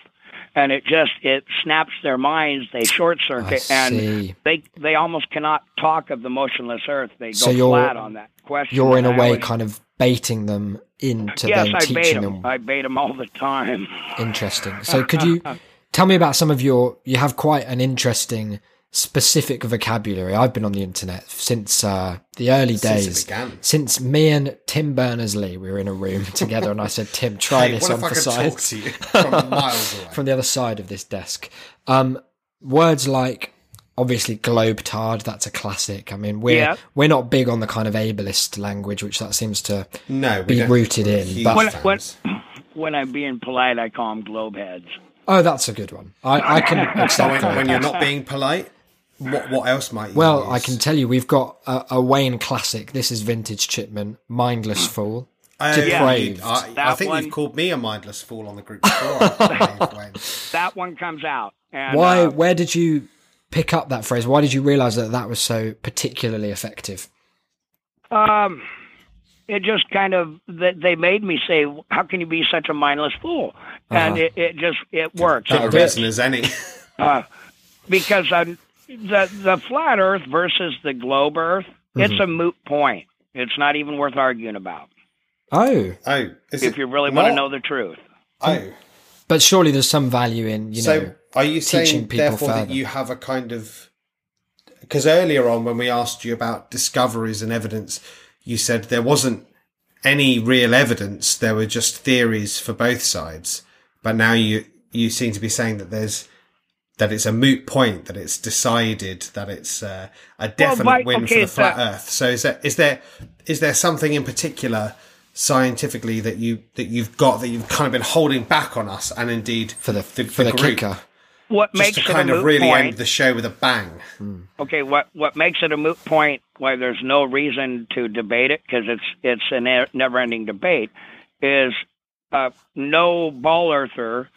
and it just it snaps their minds. They short circuit, and they they almost cannot talk of the motionless Earth. They go So you're- flat on that question. You're in a way always- kind of baiting them into yes, then I bait teaching them. them. I bait them all the time. Interesting. So could you tell me about some of your? You have quite an interesting specific vocabulary. I've been on the internet since uh, the early Since it days. began. Since me and Tim Berners Lee, we were in a room together, and I said, "Tim, try Hey, this what on if I for could size." talk to you from miles away? from the other side of this desk. Um, words like obviously globetard, that's a classic. I mean, we're Yeah. we're not big on the kind of ableist language, which that seems to no, be rooted in, but- When, when, when I'm being polite, I call them globe heads. Oh, that's a good one. I, I can accept when, when you're not being polite, what what else might you Well, use? I can tell you, we've got a, a Wayne classic. This is vintage Chipman, mindless fool. Oh, depraved. you- I, I That think one- you've called me a mindless fool on the group before. I believe, Wayne. That one comes out. And, Why? uh, Where did you pick up that phrase? Why did you realise that that was so particularly effective? Um, it just kind of that they made me say, "How can you be such a mindless fool?" And Uh-huh. it, it just it works Good That'll it. reason as any. uh, because I'm, the the flat Earth versus the globe Earth. It's Mm-hmm. a moot point. It's not even worth arguing about Oh, Oh, is if you really want to know the truth. Oh, but surely there's some value in you so know. are you teaching saying people therefore that you have a kind of because earlier on when we asked you about discoveries and evidence, you said there wasn't any real evidence; there were just theories for both sides. But now you you seem to be saying that there's that it's a moot point, that it's decided, that it's uh, a definite Mike, win okay, for the flat so- Earth. So is there is there is there something in particular scientifically that you that you've got that you've kind of been holding back on us, and indeed for the, for the group, kicker. What just makes to it kind a of moot really point? end the show with a bang. okay, what what makes it a moot point? Why there's no reason to debate it because it's it's a never-ending debate. Is uh, no ball earther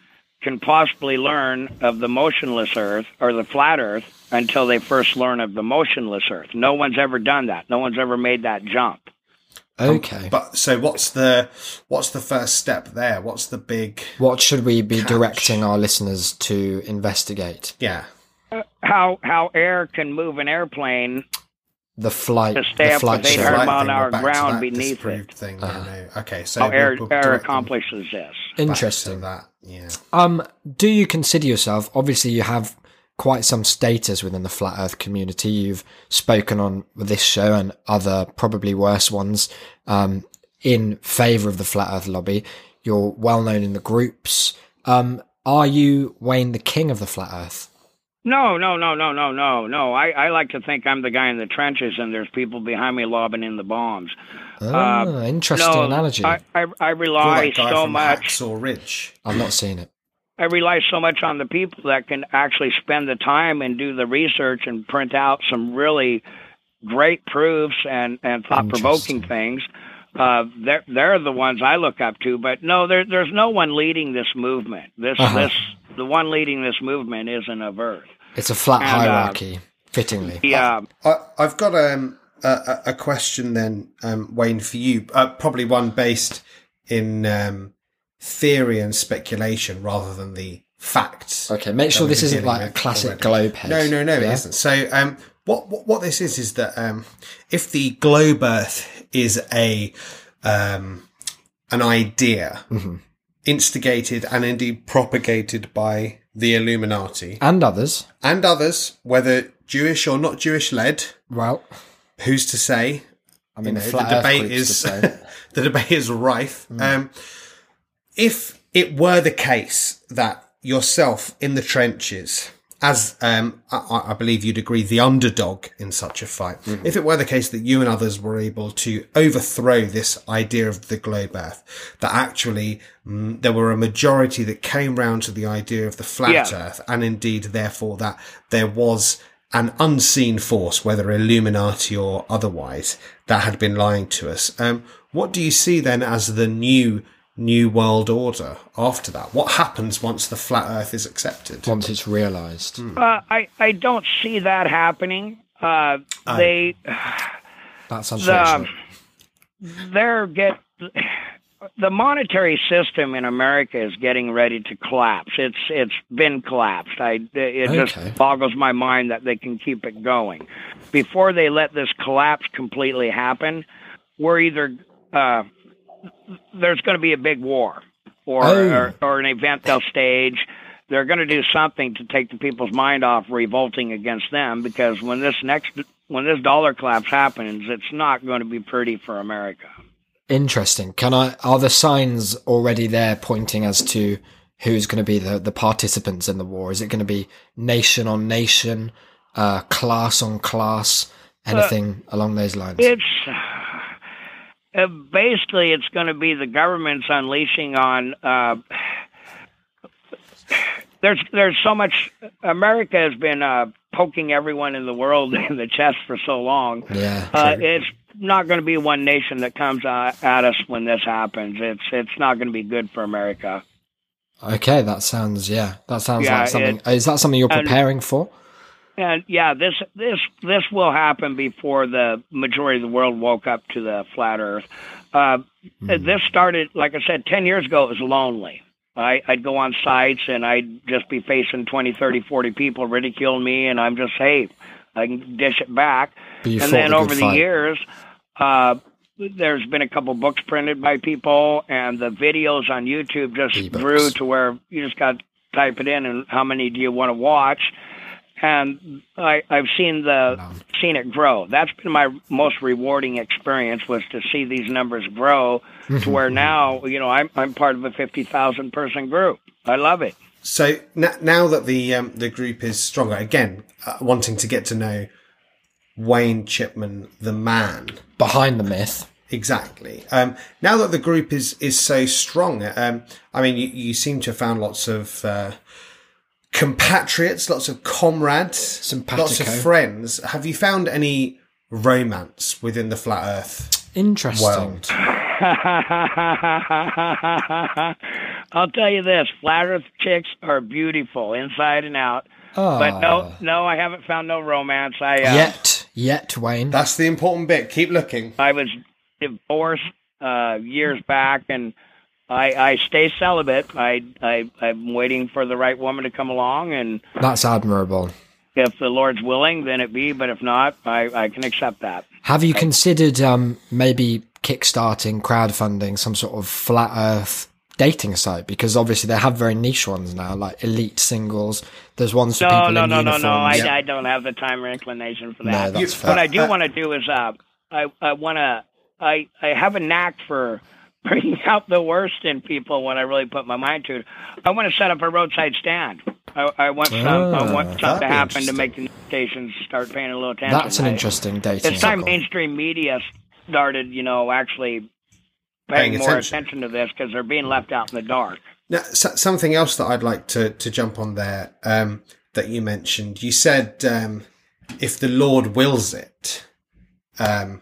can possibly learn of the motionless Earth or the flat Earth until they first learn of the motionless Earth. No one's ever done that. No one's ever made that jump. Okay. But so what's the what's the first step there? What's the big What should we be Catch. directing our listeners to investigate? yeah? How how air can move an airplane The flight, To stay the up flight with shape. 800 Right mile an hour ground beneath disproved it. Thing. Uh-huh. Okay, so How air we'll- we'll air accomplishes this. Interesting. that. Yeah. Um, do you consider yourself? Obviously, you have quite some status within the flat Earth community. You've spoken on this show and other probably worse ones um, in favour of the flat Earth lobby. You're well known in the groups. Um, are you Wayne, the king of the flat Earth? No, no, no, no, no, no, no. I, I like to think I'm the guy in the trenches and there's people behind me lobbing in the bombs. Ah, interesting no, analogy. I, I, I rely that so from much. Hacksaw Ridge. I've not seen it. I rely so much on the people that can actually spend the time and do the research and print out some really great proofs and, and thought provoking things. Uh, they're they're the ones I look up to. But no, there, there's no one leading this movement. This Uh-huh. this the one leading this movement isn't of Earth. It's a flat And, uh, hierarchy, fittingly. Yeah, I, I've got um, a, a, a question then, um, Wayne, for you. Uh, probably one based in um, theory and speculation rather than the facts. Okay, make sure this isn't like a classic already. globe head. No, no, no, Yeah? it isn't. So, um, what, what what this is is that um, if the globe Earth is a um, an idea Mm-hmm. instigated and indeed propagated by the Illuminati And others. and others, whether Jewish or not Jewish led, Well, who's to say? I mean, You the know, the debate is the debate is rife. Mm. Um, if it were the case that yourself in the trenches, as um, I, I believe you'd agree, the underdog in such a fight, Mm-hmm. if it were the case that you and others were able to overthrow this idea of the globe Earth, that actually mm, there were a majority that came round to the idea of the flat Yeah. Earth, and indeed, therefore, that there was an unseen force, whether Illuminati or otherwise, that had been lying to us. Um, what do you see then as the new new world order after that? What happens once the flat Earth is accepted? Once it's realised. Uh, I I don't see that happening. Uh, they That's the unfortunate. they're get the monetary system in America is getting ready to collapse. It's it's been collapsed. I it Okay. just boggles my mind that they can keep it going. Before they let this collapse completely happen, we're either uh, there's going to be a big war or, Oh. or or an event they'll stage. They're going to do something to take the people's mind off revolting against them because when this next when this dollar collapse happens, it's not going to be pretty for America. Interesting. Can I? Are the signs already there pointing as to who's going to be the the participants in the war? Is it going to be nation on nation, uh, class on class, anything along those lines? It's uh, basically it's going to be the government's unleashing on. Uh, there's there's so much. America has been uh, poking everyone in the world in the chest for so long. yeah. Uh, it's not going to be one nation that comes at us when this happens. It's it's not going to be good for America. okay, that sounds yeah. That sounds Yeah, like something. it- is that something you're and- preparing for? And yeah, this this this will happen before the majority of the world woke up to the flat Earth. Uh, This started, like I said, ten years ago. It was lonely. I, I'd go on sites and I'd just be facing 20, 30, 40 people ridiculing me, and I'm just hey, I can dish it back. But and then the over the fight. years, uh, there's been a couple books printed by people, and the videos on YouTube just E-books. grew to where you just got to type it in, and how many do you want to watch? And I, I've seen the seen it grow. That's been my most rewarding experience was to see these numbers grow to where now you know I'm I'm part of a fifty thousand person group. I love it. So n- now that the um, the group is stronger, again, uh, wanting to get to know Wayne Chipman, the man, behind the myth. exactly. Um, now that the group is is so strong, um, I mean, you, you seem to have found lots of uh, compatriots, lots of comrades, lots of friends. Have you found any romance within the flat Earth Interesting. world? I'll tell you this: flat Earth chicks are beautiful inside and out. But no, no, I haven't found no romance. I uh, Yet, yet, Wayne. That's the important bit. Keep looking. I was divorced uh, years back, and I, I stay celibate. I, I I'm waiting for the right woman to come along, and That's admirable. if the Lord's willing, then it be. But if not, I, I can accept that. Have you considered um, maybe kickstarting, crowdfunding some sort of flat Earth dating site? Because obviously they have very niche ones now, like elite singles. There's ones for No, people no, in no, no, uniforms. no. I, Yeah. I don't have the time or inclination for that. No, that. that's You- fair. what I do Uh, want to do is uh, I I want to I I have a knack for bringing out the worst in people when I really put my mind to it. I want to set up a roadside stand. I, I want some I want something to happen to make the stations start paying a little attention. That's an I- interesting dating It's time mainstream media started, you know, actually Paying paying more attention. attention to this because they're being left out in the dark. Now, so, something else that I'd like to, to jump on there um, that you mentioned. You said um, if the Lord wills it, um,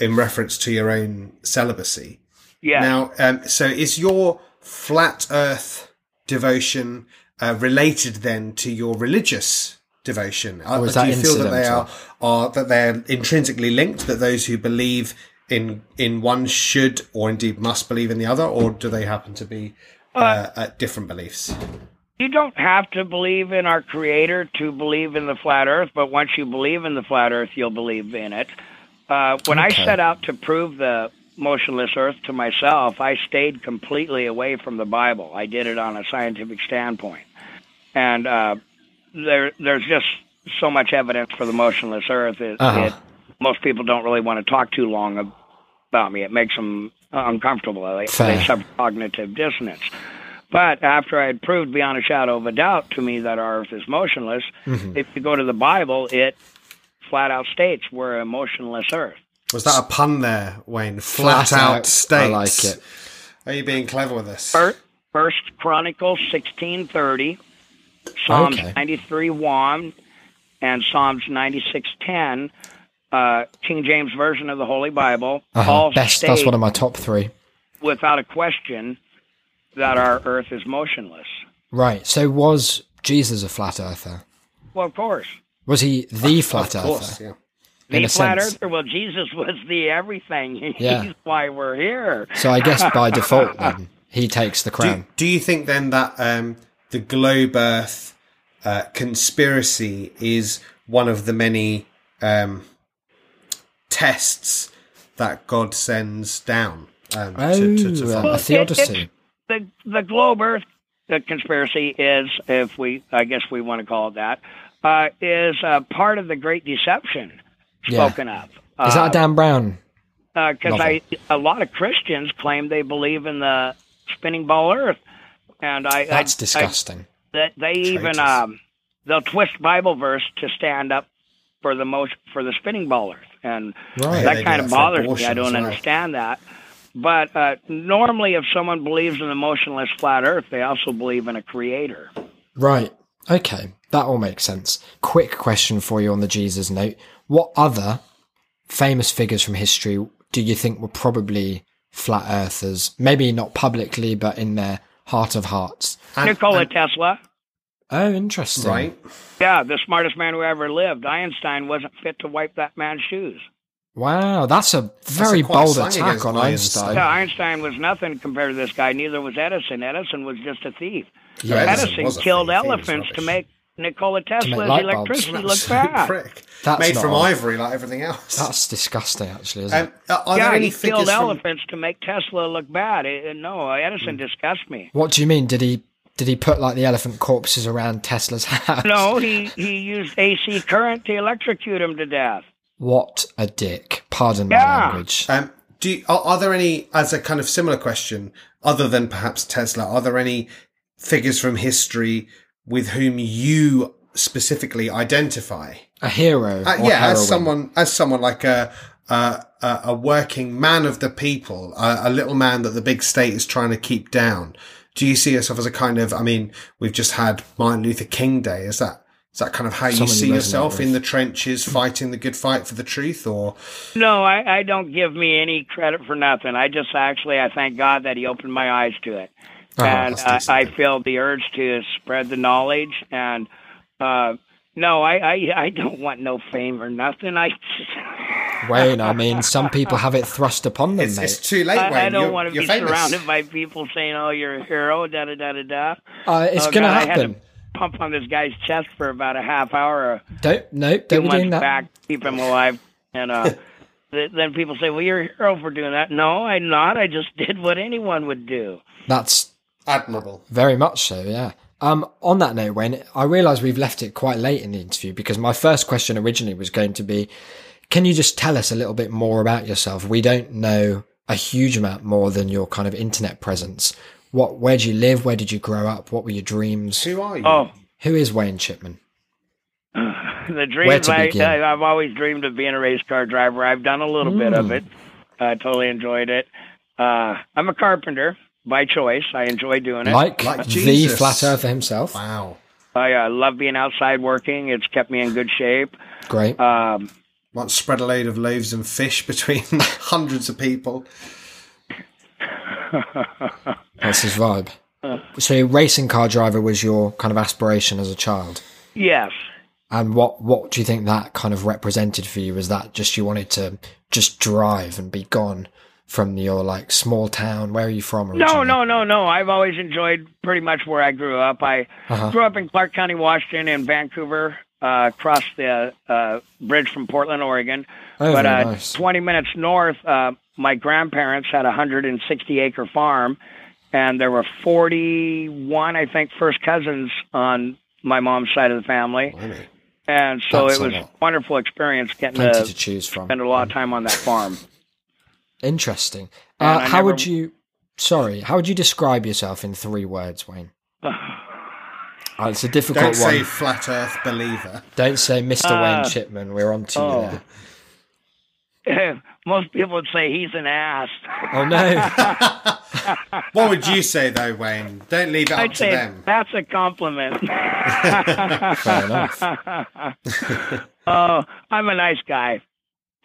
in reference to your own celibacy. Yeah. Now, um, so is your flat Earth devotion uh, related then to your religious devotion? Or is Do that you feel that they are, are that they're intrinsically linked? That those who believe in in one should or indeed must believe in the other, or do they happen to be uh, at different beliefs? you don't have to believe in our creator to believe in the flat earth but once you believe in the flat earth you'll believe in it. Uh, when i set out to prove the motionless earth to myself i stayed completely away from the bible. I did it on a scientific standpoint. And uh, there, there's just so much evidence for the motionless earth. It, Uh-huh. it, most people don't really want to talk too long about me. It makes them uncomfortable they, Fair. they suffer cognitive dissonance but after I had proved beyond a shadow of a doubt to me that our Earth is motionless, Mm-hmm. if you go to the Bible, it flat out states we're a motionless Earth. Was that a pun there, Wayne? Flat, Flat out, out. states. I like it. Are you being clever with this? First, First Chronicles sixteen thirty, Psalms Okay. ninety three one, and Psalms 96:10, uh, King James version of the Holy Bible, Uh-huh. all Best. That's one of my top three. without a question that our Earth is motionless. Right. So was Jesus a flat earther? Well, of course. Was he the flat of course, earther? yeah. The In a flat sense. earther. Well, Jesus was the everything. He's Yeah. why we're here. So I guess by default, then he takes the Do, crown. do you think then that um, the globe Earth uh, conspiracy is one of the many um, tests that God sends down um, Oh, to, to, to uh, follow? a theodicy. the the globe Earth the conspiracy is, if we, I guess we want to call it that, uh, is uh, part of the Great Deception Yeah. spoken of. Is that a Dan Brown? Because I, a lot of Christians claim they believe in the spinning ball Earth, and I, That's I, disgusting. I, that they even um, they'll twist Bible verse to stand up for the most for the spinning ball Earth, and Right. that kind of bothers me. I don't well. understand that. But uh, normally, if someone believes in a motionless flat Earth, they also believe in a creator. Right. Okay. That all makes sense. Quick question for you on the Jesus note. What other famous figures from history do you think were probably flat earthers? Maybe not publicly, but in their heart of hearts. And- Nikola and- Tesla, Oh, interesting. right? yeah, the smartest man who ever lived. Einstein wasn't fit to wipe that man's shoes. Wow, that's a very quite a bold slang attack on Einstein. Einstein. Yeah, Einstein was nothing compared to this guy. Neither was Edison. Edison was just a thief. Yeah, Edison Edison a killed thief. Elephants to make Nikola Tesla's light bulbs. electricity look Absolute bad. prick. That's Made from on. ivory like everything else. That's disgusting, actually, isn't Um, it? are are yeah, he killed from, elephants to make Tesla look bad. It- it- no, Edison disgusts me. What do you mean? Did he did he put like the elephant corpses around Tesla's house? No, he, he used AC current to electrocute him to death. What a dick. Pardon my language. Um, do you, are, are there any, as a kind of similar question, other than perhaps Tesla, are there any figures from history with whom you specifically identify? A hero. Uh, or yeah, heroine. as someone, as someone like a a, a, a working man of the people, a, a little man that the big state is trying to keep down. Do you see yourself as a kind of? I mean, we've just had Martin Luther King Day. Is that is that kind of how you Someone you see yourself in the trenches, fighting the good fight for the truth, or No, I, I don't give me any credit for nothing. I just actually I thank God that He opened my eyes to it, Oh, and I. I feel the urge to spread the knowledge. And uh, no, I, I I don't want no fame or nothing. I Wayne, I mean, some people have it thrust upon them, it's, mate. it's too late. I, Wayne. I don't you're, want to be famous. surrounded by people saying, "Oh, you're a hero." Da da da da da. Uh, it's Oh, going to God, happen. pump on this guy's chest for about a half hour. Don't, no, Two don't be months doing that. back, keep him alive, and uh, th- then people say, "Well, you're a hero for doing that." No, I'm not. I just did what anyone would do. That's Admirable. Very much so, yeah. Um, on that note, Wayne, I realise we've left it quite late in the interview because my first question originally was going to be, can you just tell us a little bit more about yourself? We don't know a huge amount more than your kind of internet presence. What, where do you live? Where did you grow up? What were your dreams? Who are you? Oh, Who is Wayne Chipman? the Where dreams! to I, begin? I, I've always dreamed of being a race car driver. I've done a little bit of Mm. it. I totally enjoyed it. Uh, I'm a carpenter by choice. I enjoy doing it. Like, Like the flat earther himself. Wow. I uh, love being outside working. It's kept me in good shape. Great. Um, Once spread a load of loaves and fish between hundreds of people. That's his vibe. So, racing car driver was your kind of aspiration as a child. yes. And what what do you think that kind of represented for you? Was that just you wanted to just drive and be gone from your like small town? Where are you from? No, Originally? no, no, no. no. I've always enjoyed pretty much where I grew up. I Uh-huh. grew up in Clark County, Washington, and Vancouver. Uh, across the uh, bridge from Portland, Oregon. Oh, but uh, nice. 20 minutes north, uh, my grandparents had a 160 acre farm, and there were 41, I think, first cousins on my mom's side of the family. Blimey. And so That's it was a wonderful experience getting to to choose from. spend a lot of time on that farm. Interesting. Uh, how never- would you? Sorry, how would you describe yourself in three words, Wayne? Oh, it's a difficult Don't one. say flat Earth believer. Don't say Mr. Uh, Wayne Chipman. We're on to you oh. there. most people would say he's an ass. Oh no. What would you say though, Wayne? Don't leave it up I'd to say them. that's a compliment. Fair enough. oh, I'm a nice guy.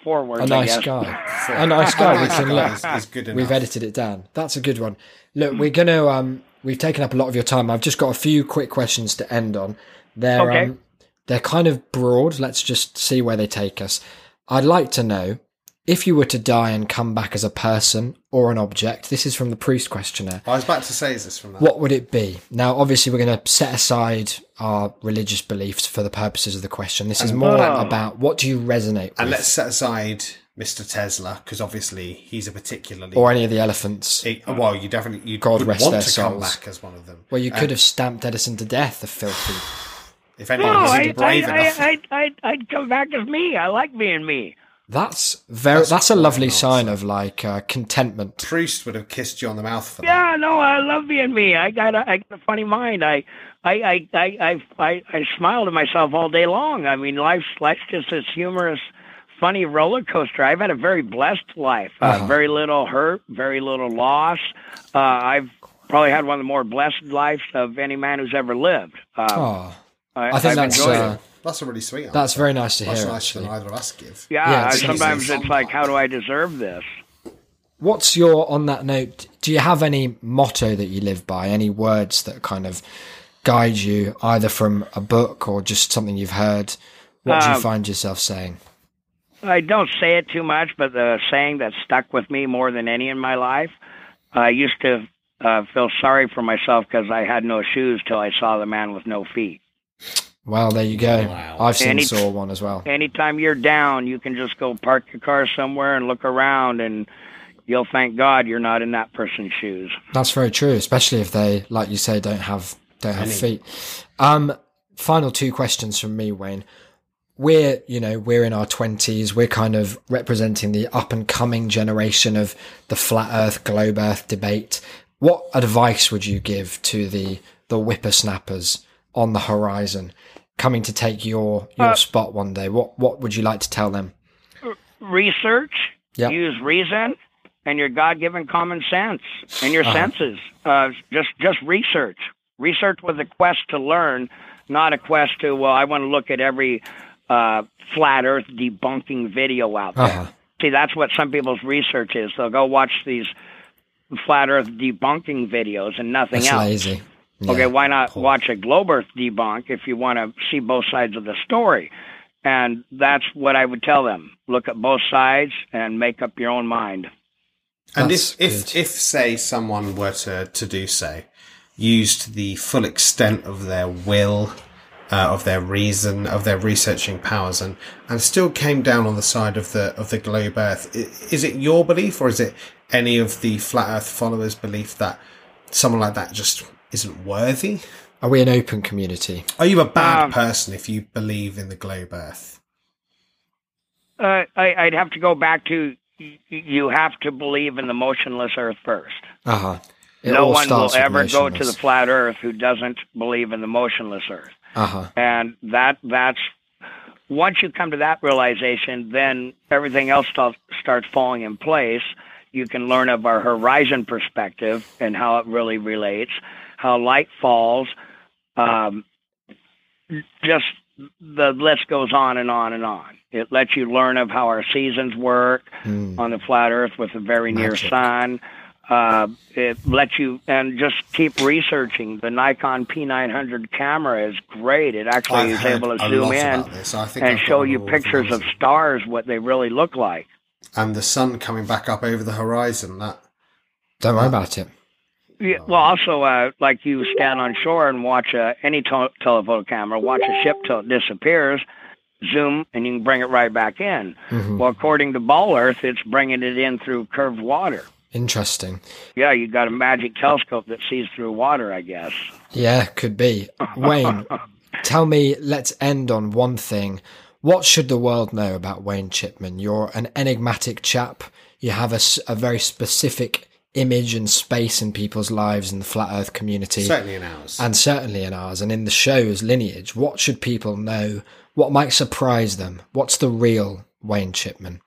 Forward, A I nice guess. guy. A nice guy. We Nice can guy look. is, is good enough. We've edited it down. That's a good one. Look, we're gonna um we've taken up a lot of your time. I've just got a few quick questions to end on. They're Okay. um they're kind of broad. Let's just see where they take us. I'd like to know if you were to die and come back as a person or an object. This is from the Proust questionnaire. I was about to say, is this from that? What would it be? Now, obviously, we're going to set aside our religious beliefs for the purposes of the question. This is more Oh. about what do you resonate with And with, let's set aside Mr. Tesla because obviously he's a particularly. or any of the elephants. He- well, you definitely you God would rest want their to come back as one of them. Well, you could have stamped Edison to death, the filthy. If No, anyone I, was I, brave I, enough. I, I, I'd come back as me. I like being me. That's very. That's, That's a lovely an sign of like uh, contentment. Proust would have kissed you on the mouth for that. Yeah, no, I love being me. I got a, I got a funny mind. I, I, I, I, I, I, I smile to myself all day long. I mean, life's life's just this humorous, funny roller coaster. I've had a very blessed life. Uh, Uh-huh. Very little hurt, very little loss. Uh, I've probably had one of the more blessed lives of any man who's ever lived. Uh, Oh, I, I think I've that's enjoyed uh, it. That's a really sweet answer. that's very nice to Much hear. nicer than Actually, either of us give. Yeah, Yeah, it's sometimes easy. it's like, how do I deserve this? what's your on that note? Do you have any motto that you live by? Any words that kind of guide you, either from a book or just something you've heard? What do you Um, find yourself saying? I don't say it too much, but the saying that stuck with me more than any in my life, I used to uh, feel sorry for myself because I had no shoes till I saw the man with no feet. Well, there you go. Wow. I've seen Any- saw one as well. Anytime you're down, you can just go park your car somewhere and look around, and you'll thank God you're not in that person's shoes. That's very true, especially if they, like you say, don't have don't have feet. Um, final two questions from me, Wayne. We're, you know, we're in our twenties. We're kind of representing the up and coming generation of the flat Earth, globe Earth debate. What advice would you give to the the whippersnappers on the horizon, coming to take your your Uh, spot one day? What what would you like to tell them? Research, Yep. use reason, and your God-given common sense and your Uh-huh. senses. Uh, just just research. Research with a quest to learn, not a quest to well, I want to look at every uh, flat Earth debunking video out there. Uh-huh. See, that's what some people's research is. They'll go watch these flat Earth debunking videos and nothing That's else. lazy. Okay, why not watch a globe Earth debunk if you want to see both sides of the story? And that's what I would tell them. Look at both sides and make up your own mind. And That's if, if, good. if, say, someone were to, to do so, used the full extent of their will, uh, of their reason, of their researching powers, and, and still came down on the side of the of the globe Earth, is it your belief, or is it any of the flat Earth followers' belief that someone like that just isn't worthy? Are we an open community? Are you a bad Um, person if you believe in the globe Earth? Uh, I, I'd have to go back to y- you have to believe in the motionless Earth first. Uh huh. no one will ever go to the flat Earth who doesn't believe in the motionless Earth. Uh huh. and that that's once you come to that realization, then everything else start, starts falling in place. You can learn of our horizon perspective and how it really relates, how light falls. Um, just the list goes on and on and on. It lets you learn of how our seasons work Mm. on the flat Earth with a very near sun. Uh, it lets you and just keep researching. The Nikon P900 camera is great. It actually I've is able to zoom in about this. I think and show you pictures of stars, what they really look like. and the sun coming back up over the horizon. That Don't worry about it. Yeah, well, also, uh, like you stand on shore and watch uh, any to- telephoto camera, watch a ship till it disappears, zoom, and you can bring it right back in. Mhm. Well, according to Ball Earth, it's bringing it in through curved water. Interesting. Yeah, you got a magic telescope that sees through water, I guess. Yeah, could be. Wayne, tell me, let's end on one thing. What should the world know about Wayne Chipman? You're an enigmatic chap. You have a very specific image and space in people's lives in the flat earth community. certainly in ours. and certainly in ours and in the show's lineage. What should people know? What might surprise them? What's the real Wayne Chipman?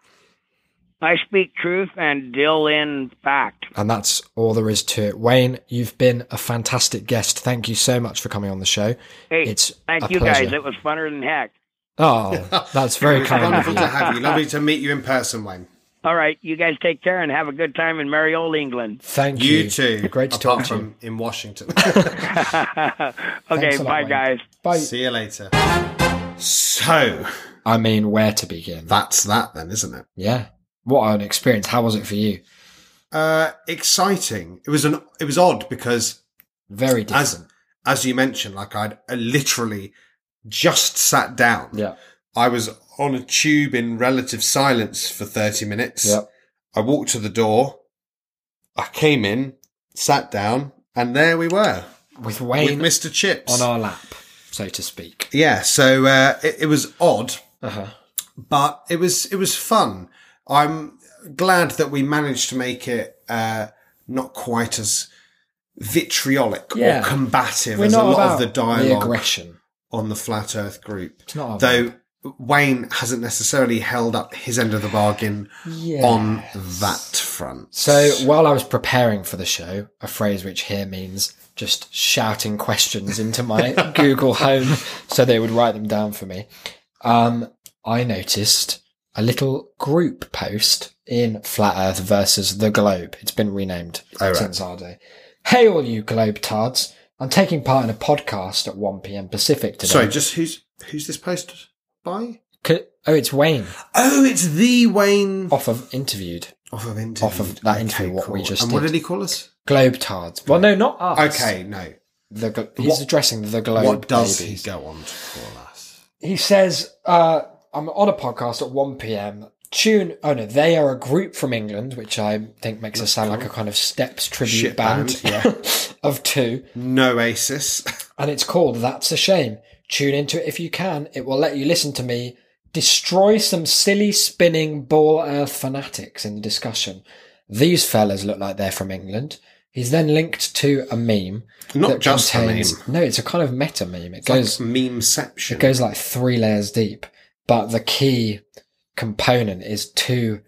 I speak truth and deal in fact. And that's all there is to it. Wayne, you've been a fantastic guest. Thank you so much for coming on the show. Hey, It's thank a you pleasure. guys. It was funner than heck. Oh, that's very kind of Wonderful you. to have you. Lovely to meet you in person, Wayne. All right, you guys take care and have a good time in merry old England. Thank you. You too. Great to apart talk to you. in Washington. okay, Thanks a lot, bye Wayne. guys. Bye. See you later. So I mean, where to begin? that's that then, isn't it? Yeah. What an experience. How was it for you? Uh, exciting. It was an. It was odd because Very as different. as you mentioned, like I'd uh, literally just sat down. yeah. I was on a tube in relative silence for 30 minutes. Yeah. I walked to the door. I came in, sat down, and there we were With with Wayne Mr. Chips. on our lap, so to speak. yeah, so uh, it, it was odd, Uh huh. but it was it was fun. I'm glad that we managed to make it uh, not quite as vitriolic Yeah. or combative We're as a lot of the dialogue aggression. on the Flat Earth group. It's not our Though Wayne hasn't necessarily held up his end of the bargain Yeah. on that front. So while I was preparing for the show, a phrase which here means just shouting questions into my Google Home so they would write them down for me, um, I noticed a little group post in Flat Earth versus the Globe. It's been renamed Oh, right. since our day. Hey, all you Globe tards! I'm taking part in a podcast at 1 p.m. Pacific today. Sorry, just who's who's this posted by? C- oh, it's Wayne Oh, it's the Wayne off of interviewed off of interview. off of that interview, what we just And what did. did he call us? Globe tards. Well, no, not us. Okay, no. The, gl- he's What- addressing the globe what does babies. he go on to call us? He says, uh, I'm on a podcast at 1 p.m. Tune, oh no, they are a group from England, which I think makes us sound like a kind of Steps tribute Shit band, band, yeah. of two. No Oasis. And it's called That's a Shame. Tune into it if you can. It will let you listen to me destroy some silly spinning ball earth fanatics in the discussion. These fellas look like they're from England. He's then linked to a meme. Not that just a meme. No, it's a kind of meta meme. It It's like goes, memeception. it goes like three layers deep, but the key component is two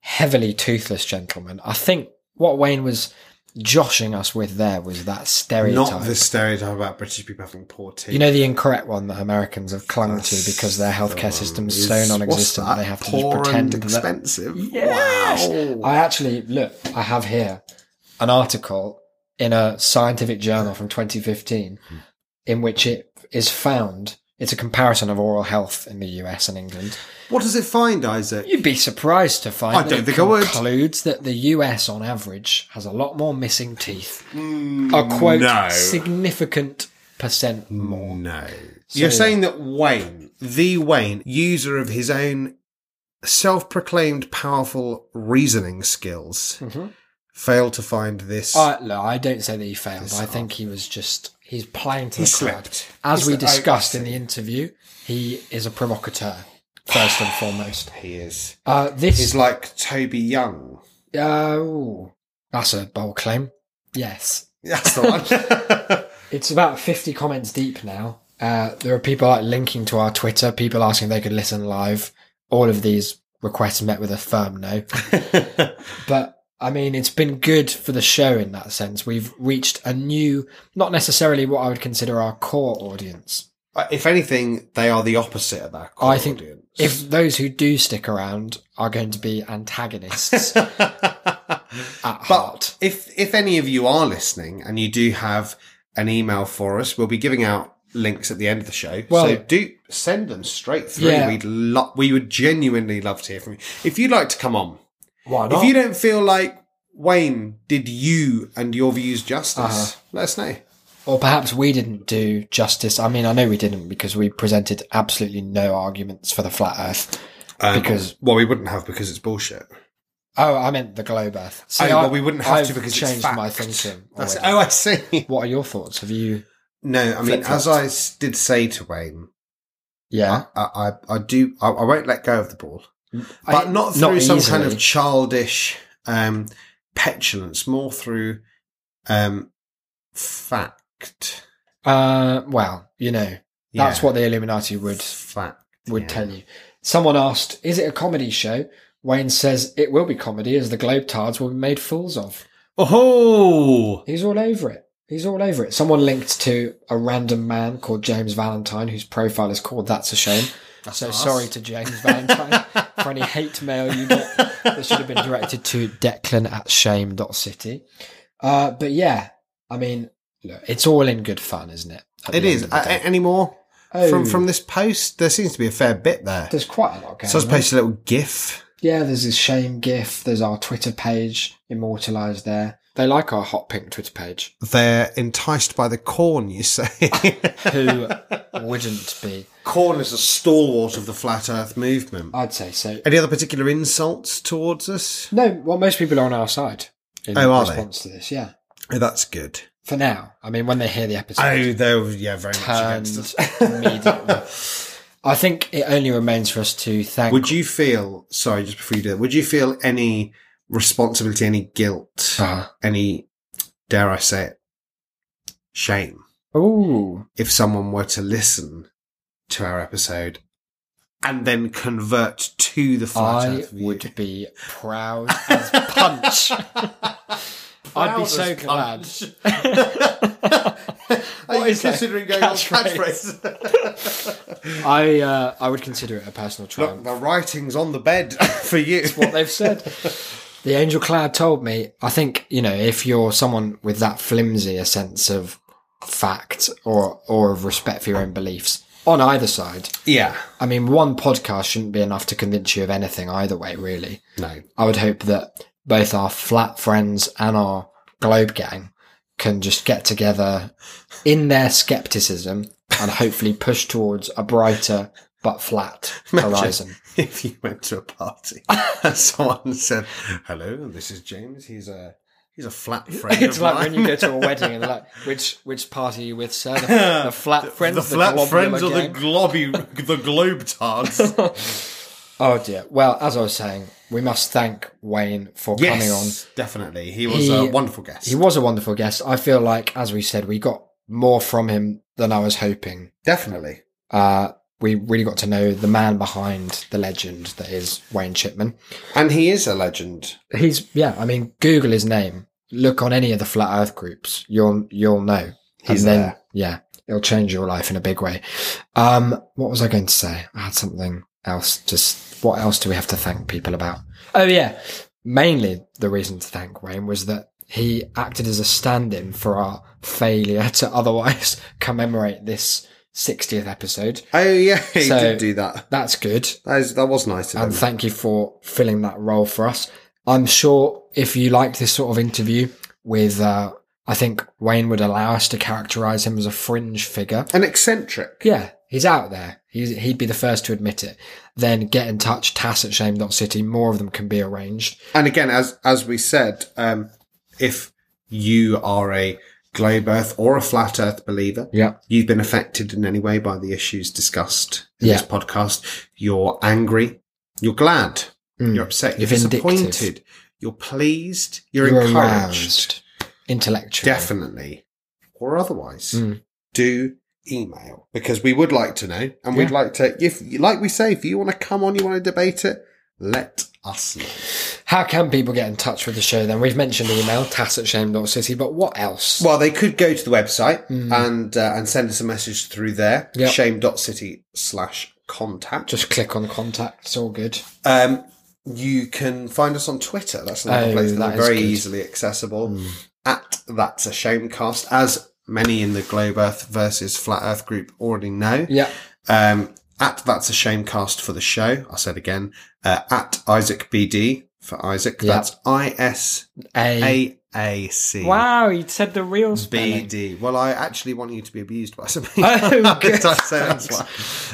heavily toothless gentlemen. I think what Wayne was joshing us with there was that stereotype. Not the stereotype about British people having poor teeth. you know the incorrect one that Americans have clung to because their healthcare system is so non-existent that they have to Poor just pretend and that. expensive. Yes! Wow. I actually look. I have here an article in a scientific journal from 2015 in which it is found. It's a comparison of oral health in the US and England. What does it find, Isaac? You'd be surprised to find I that don't it think I would. concludes that the US on average has a lot more missing teeth. Mm, a quote no. significant percent more. No. You're saying that Wayne, the Wayne, user of his own self proclaimed powerful reasoning skills, mm-hmm. failed to find this. I, look, I don't say that he failed. I think he was just he's playing to He the crowd. As we slipped. Discussed in the interview, he is a provocateur first and foremost. he is. Uh, this is like Toby Young. uh, that's a bold claim. Yes, That's the one. it's about fifty comments deep now. Uh, there are people like linking to our Twitter, people asking if they could listen live. All of these requests met with a firm no. but I mean, it's been good for the show in that sense. We've reached a new, not necessarily what I would consider our core audience. if anything, they are the opposite of that. core I think audience. if those who do stick around are going to be antagonists at But heart. if if any of you are listening and you do have an email for us, we'll be giving out links at the end of the show. Well- so do send them straight through. Yeah. We'd lo- we would genuinely love to hear from you. If you'd like to come on, Why not? if you don't feel like Wayne did you and your views justice, Uh-huh. let us know. Or perhaps we didn't do justice. I mean, I know we didn't because we presented absolutely no arguments for the flat earth. Um, Because- well, we wouldn't have because it's bullshit. Oh, I meant the globe earth. See, oh, I- well, we wouldn't have I've to because changed my thinking. That's, oh, I see. What are your thoughts? Have you? No, I mean, as I did say to Wayne, Yeah, I, I, I do, I, I won't let go of the ball. But I- not through some kind of childish um, petulance, more through um, fact. Uh, well, you know, that's Yeah, what the Illuminati would fact would yeah. tell you. Someone asked, "Is it a comedy show? Wayne says it will be comedy as the Globetards will be made fools of. Oh, He's all over it. He's all over it. Someone linked to a random man called James Valentine, whose profile is called That's a Shame. so us. sorry to James Valentine for any hate mail you get. That should have been directed to Declan at shame.city. Uh, but yeah, I mean, look, it's all in good fun, isn't it? It is. it the is. end of the Uh, day. any more Oh. from from this post? There seems to be a fair bit there. There's quite a lot going So I on. posted a little GIF. Yeah, there's this shame gif. There's our Twitter page immortalised there. They like our hot pink Twitter page. They're enticed by the corn. You say Who wouldn't be? corn is a stalwart of the flat Earth movement. I'd say so. Any other particular insults towards us? No, well, most people are on our side in Oh, are they? response to this. Yeah, Oh, that's good. for now. I mean, when they hear the episode, Oh, they're yeah, very much against us. immediately. I think it only remains for us to thank. Would you feel sorry just before you do it? Would you feel any responsibility, any guilt, Uh, any dare I say it, shame ooh, if someone were to listen to our episode and then convert to the flat I Earth view? would be proud as punch. I'd be so glad. Are What you that? considering going on Catchphrase? catchphrase? I uh, I would consider it a personal triumph. Look, the writing's on the bed for you. what they've said. The angel cloud told me, I think, you know, if you're someone with that flimsy a sense of fact or, or of respect for your own beliefs on either side, yeah. I mean, one podcast shouldn't be enough to convince you of anything either way, really. No. I would hope that both our flat friends and our globe gang can just get together in their skepticism and hopefully push towards a brighter but flat horizon. If you went to a party and someone said, "Hello, this is James. He's a he's a flat friend." It's like mine." when you go to a wedding and they're like, which which party are you with, sir? The, the flat friends, the flat globular friends or the globby, the globe tards. oh dear. Well, as I was saying, we must thank Wayne for coming on. definitely. He was He- a wonderful guest. He was a wonderful guest. I feel like, as we said, we got more from him than I was hoping. definitely. Uh, we really got to know the man behind the legend that is Wayne Chipman. And he is a legend. He's yeah. I mean, Google his name. Look on any of the flat Earth groups. You'll you'll know. He's and then there. yeah, it'll change your life in a big way. Um, what was I going to say? I had something else. Just what else do we have to thank people about? Oh yeah, mainly the reason to thank Wayne was that he acted as a stand-in for our failure to otherwise commemorate this 60th episode. Oh yeah, he So- did do that. That's good. That, is, that was nice of him. And thank you for filling that role for us. I'm sure if you liked this sort of interview with, uh, I think Wayne would allow us to characterize him as a fringe figure. An eccentric. Yeah, he's out there. He's, he'd be the first to admit it. Then get in touch, tass at shame.city. More of them can be arranged. And again, as as we said, um, if you are a globe Earth or a flat Earth believer, Yeah. you've been affected in any way by the issues discussed in this podcast, you're angry, you're glad, you're upset, you're, You're vindictive. disappointed, you're pleased, you're, You're encouraged, aroused. Intellectually. definitely, or otherwise. Mm. Do email because we would like to know, and we'd like to. If, like we say, if you want to come on, you want to debate it, let us know. How can people get in touch with the show then? We've mentioned email, tass at shame.city, but what else? Well, they could go to the website and uh, and send us a message through there. Yep. Shame.city slash contact. Just click on contact. It's all good. Um, you can find us on Twitter. That's another Oh, place that that very good. easily accessible. At That's a Shamecast, as many in the Globe Earth versus Flat Earth group already know. Yeah. Um, at That's a Shamecast for the show. I'll say it again. Uh, at Isaac BD for Isaac. Yeah. That's I S A. A C. Wow, you said the real spelling. BD. Well, I actually want you to be abused by some people. Oh, good. So that's why.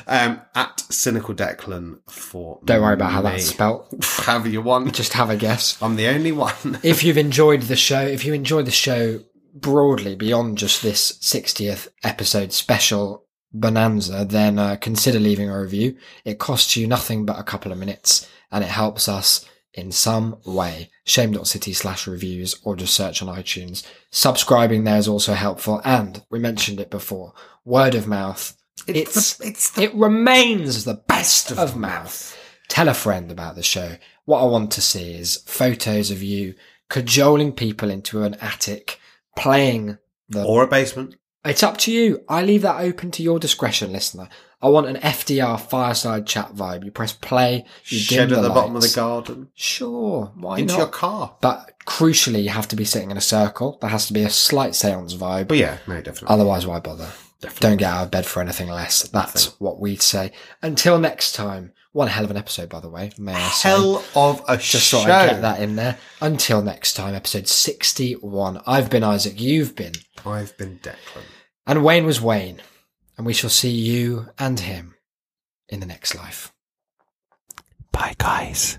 Um, at Cynical Declan for. Don't worry about how that's spelt. However you want. Just have a guess. I'm the only one. If you've enjoyed the show, if you enjoy the show broadly beyond just this 60th episode special bonanza, then uh, consider leaving a review. It costs you nothing but a couple of minutes and it helps us in some way. Shame.city slash reviews or just search on iTunes. Subscribing there is also helpful. And we mentioned it before. Word of mouth. It's, the- it's the it remains the best of, mouth. Tell a friend about the show. What I want to see is photos of you cajoling people into an attic, playing the Or a basement. It's up to you. I leave that open to your discretion, listener. I want an FDR fireside chat vibe. You press play, you Shed dim at the, bottom of the garden. Sure, why into not? your car. But crucially, you have to be sitting in a circle. There has to be a slight seance vibe. But yeah, no, definitely. Otherwise, why bother? Don't get out of bed for anything less. That's what we'd say. Until next time. One hell of an episode, by the way. May I say? Hell of a Just show. thought I'd get that in there. Until next time, episode 61. I've been Isaac, you've been. I've been Declan. And Wayne was Wayne. And we shall see you and him in the next life. Bye, guys.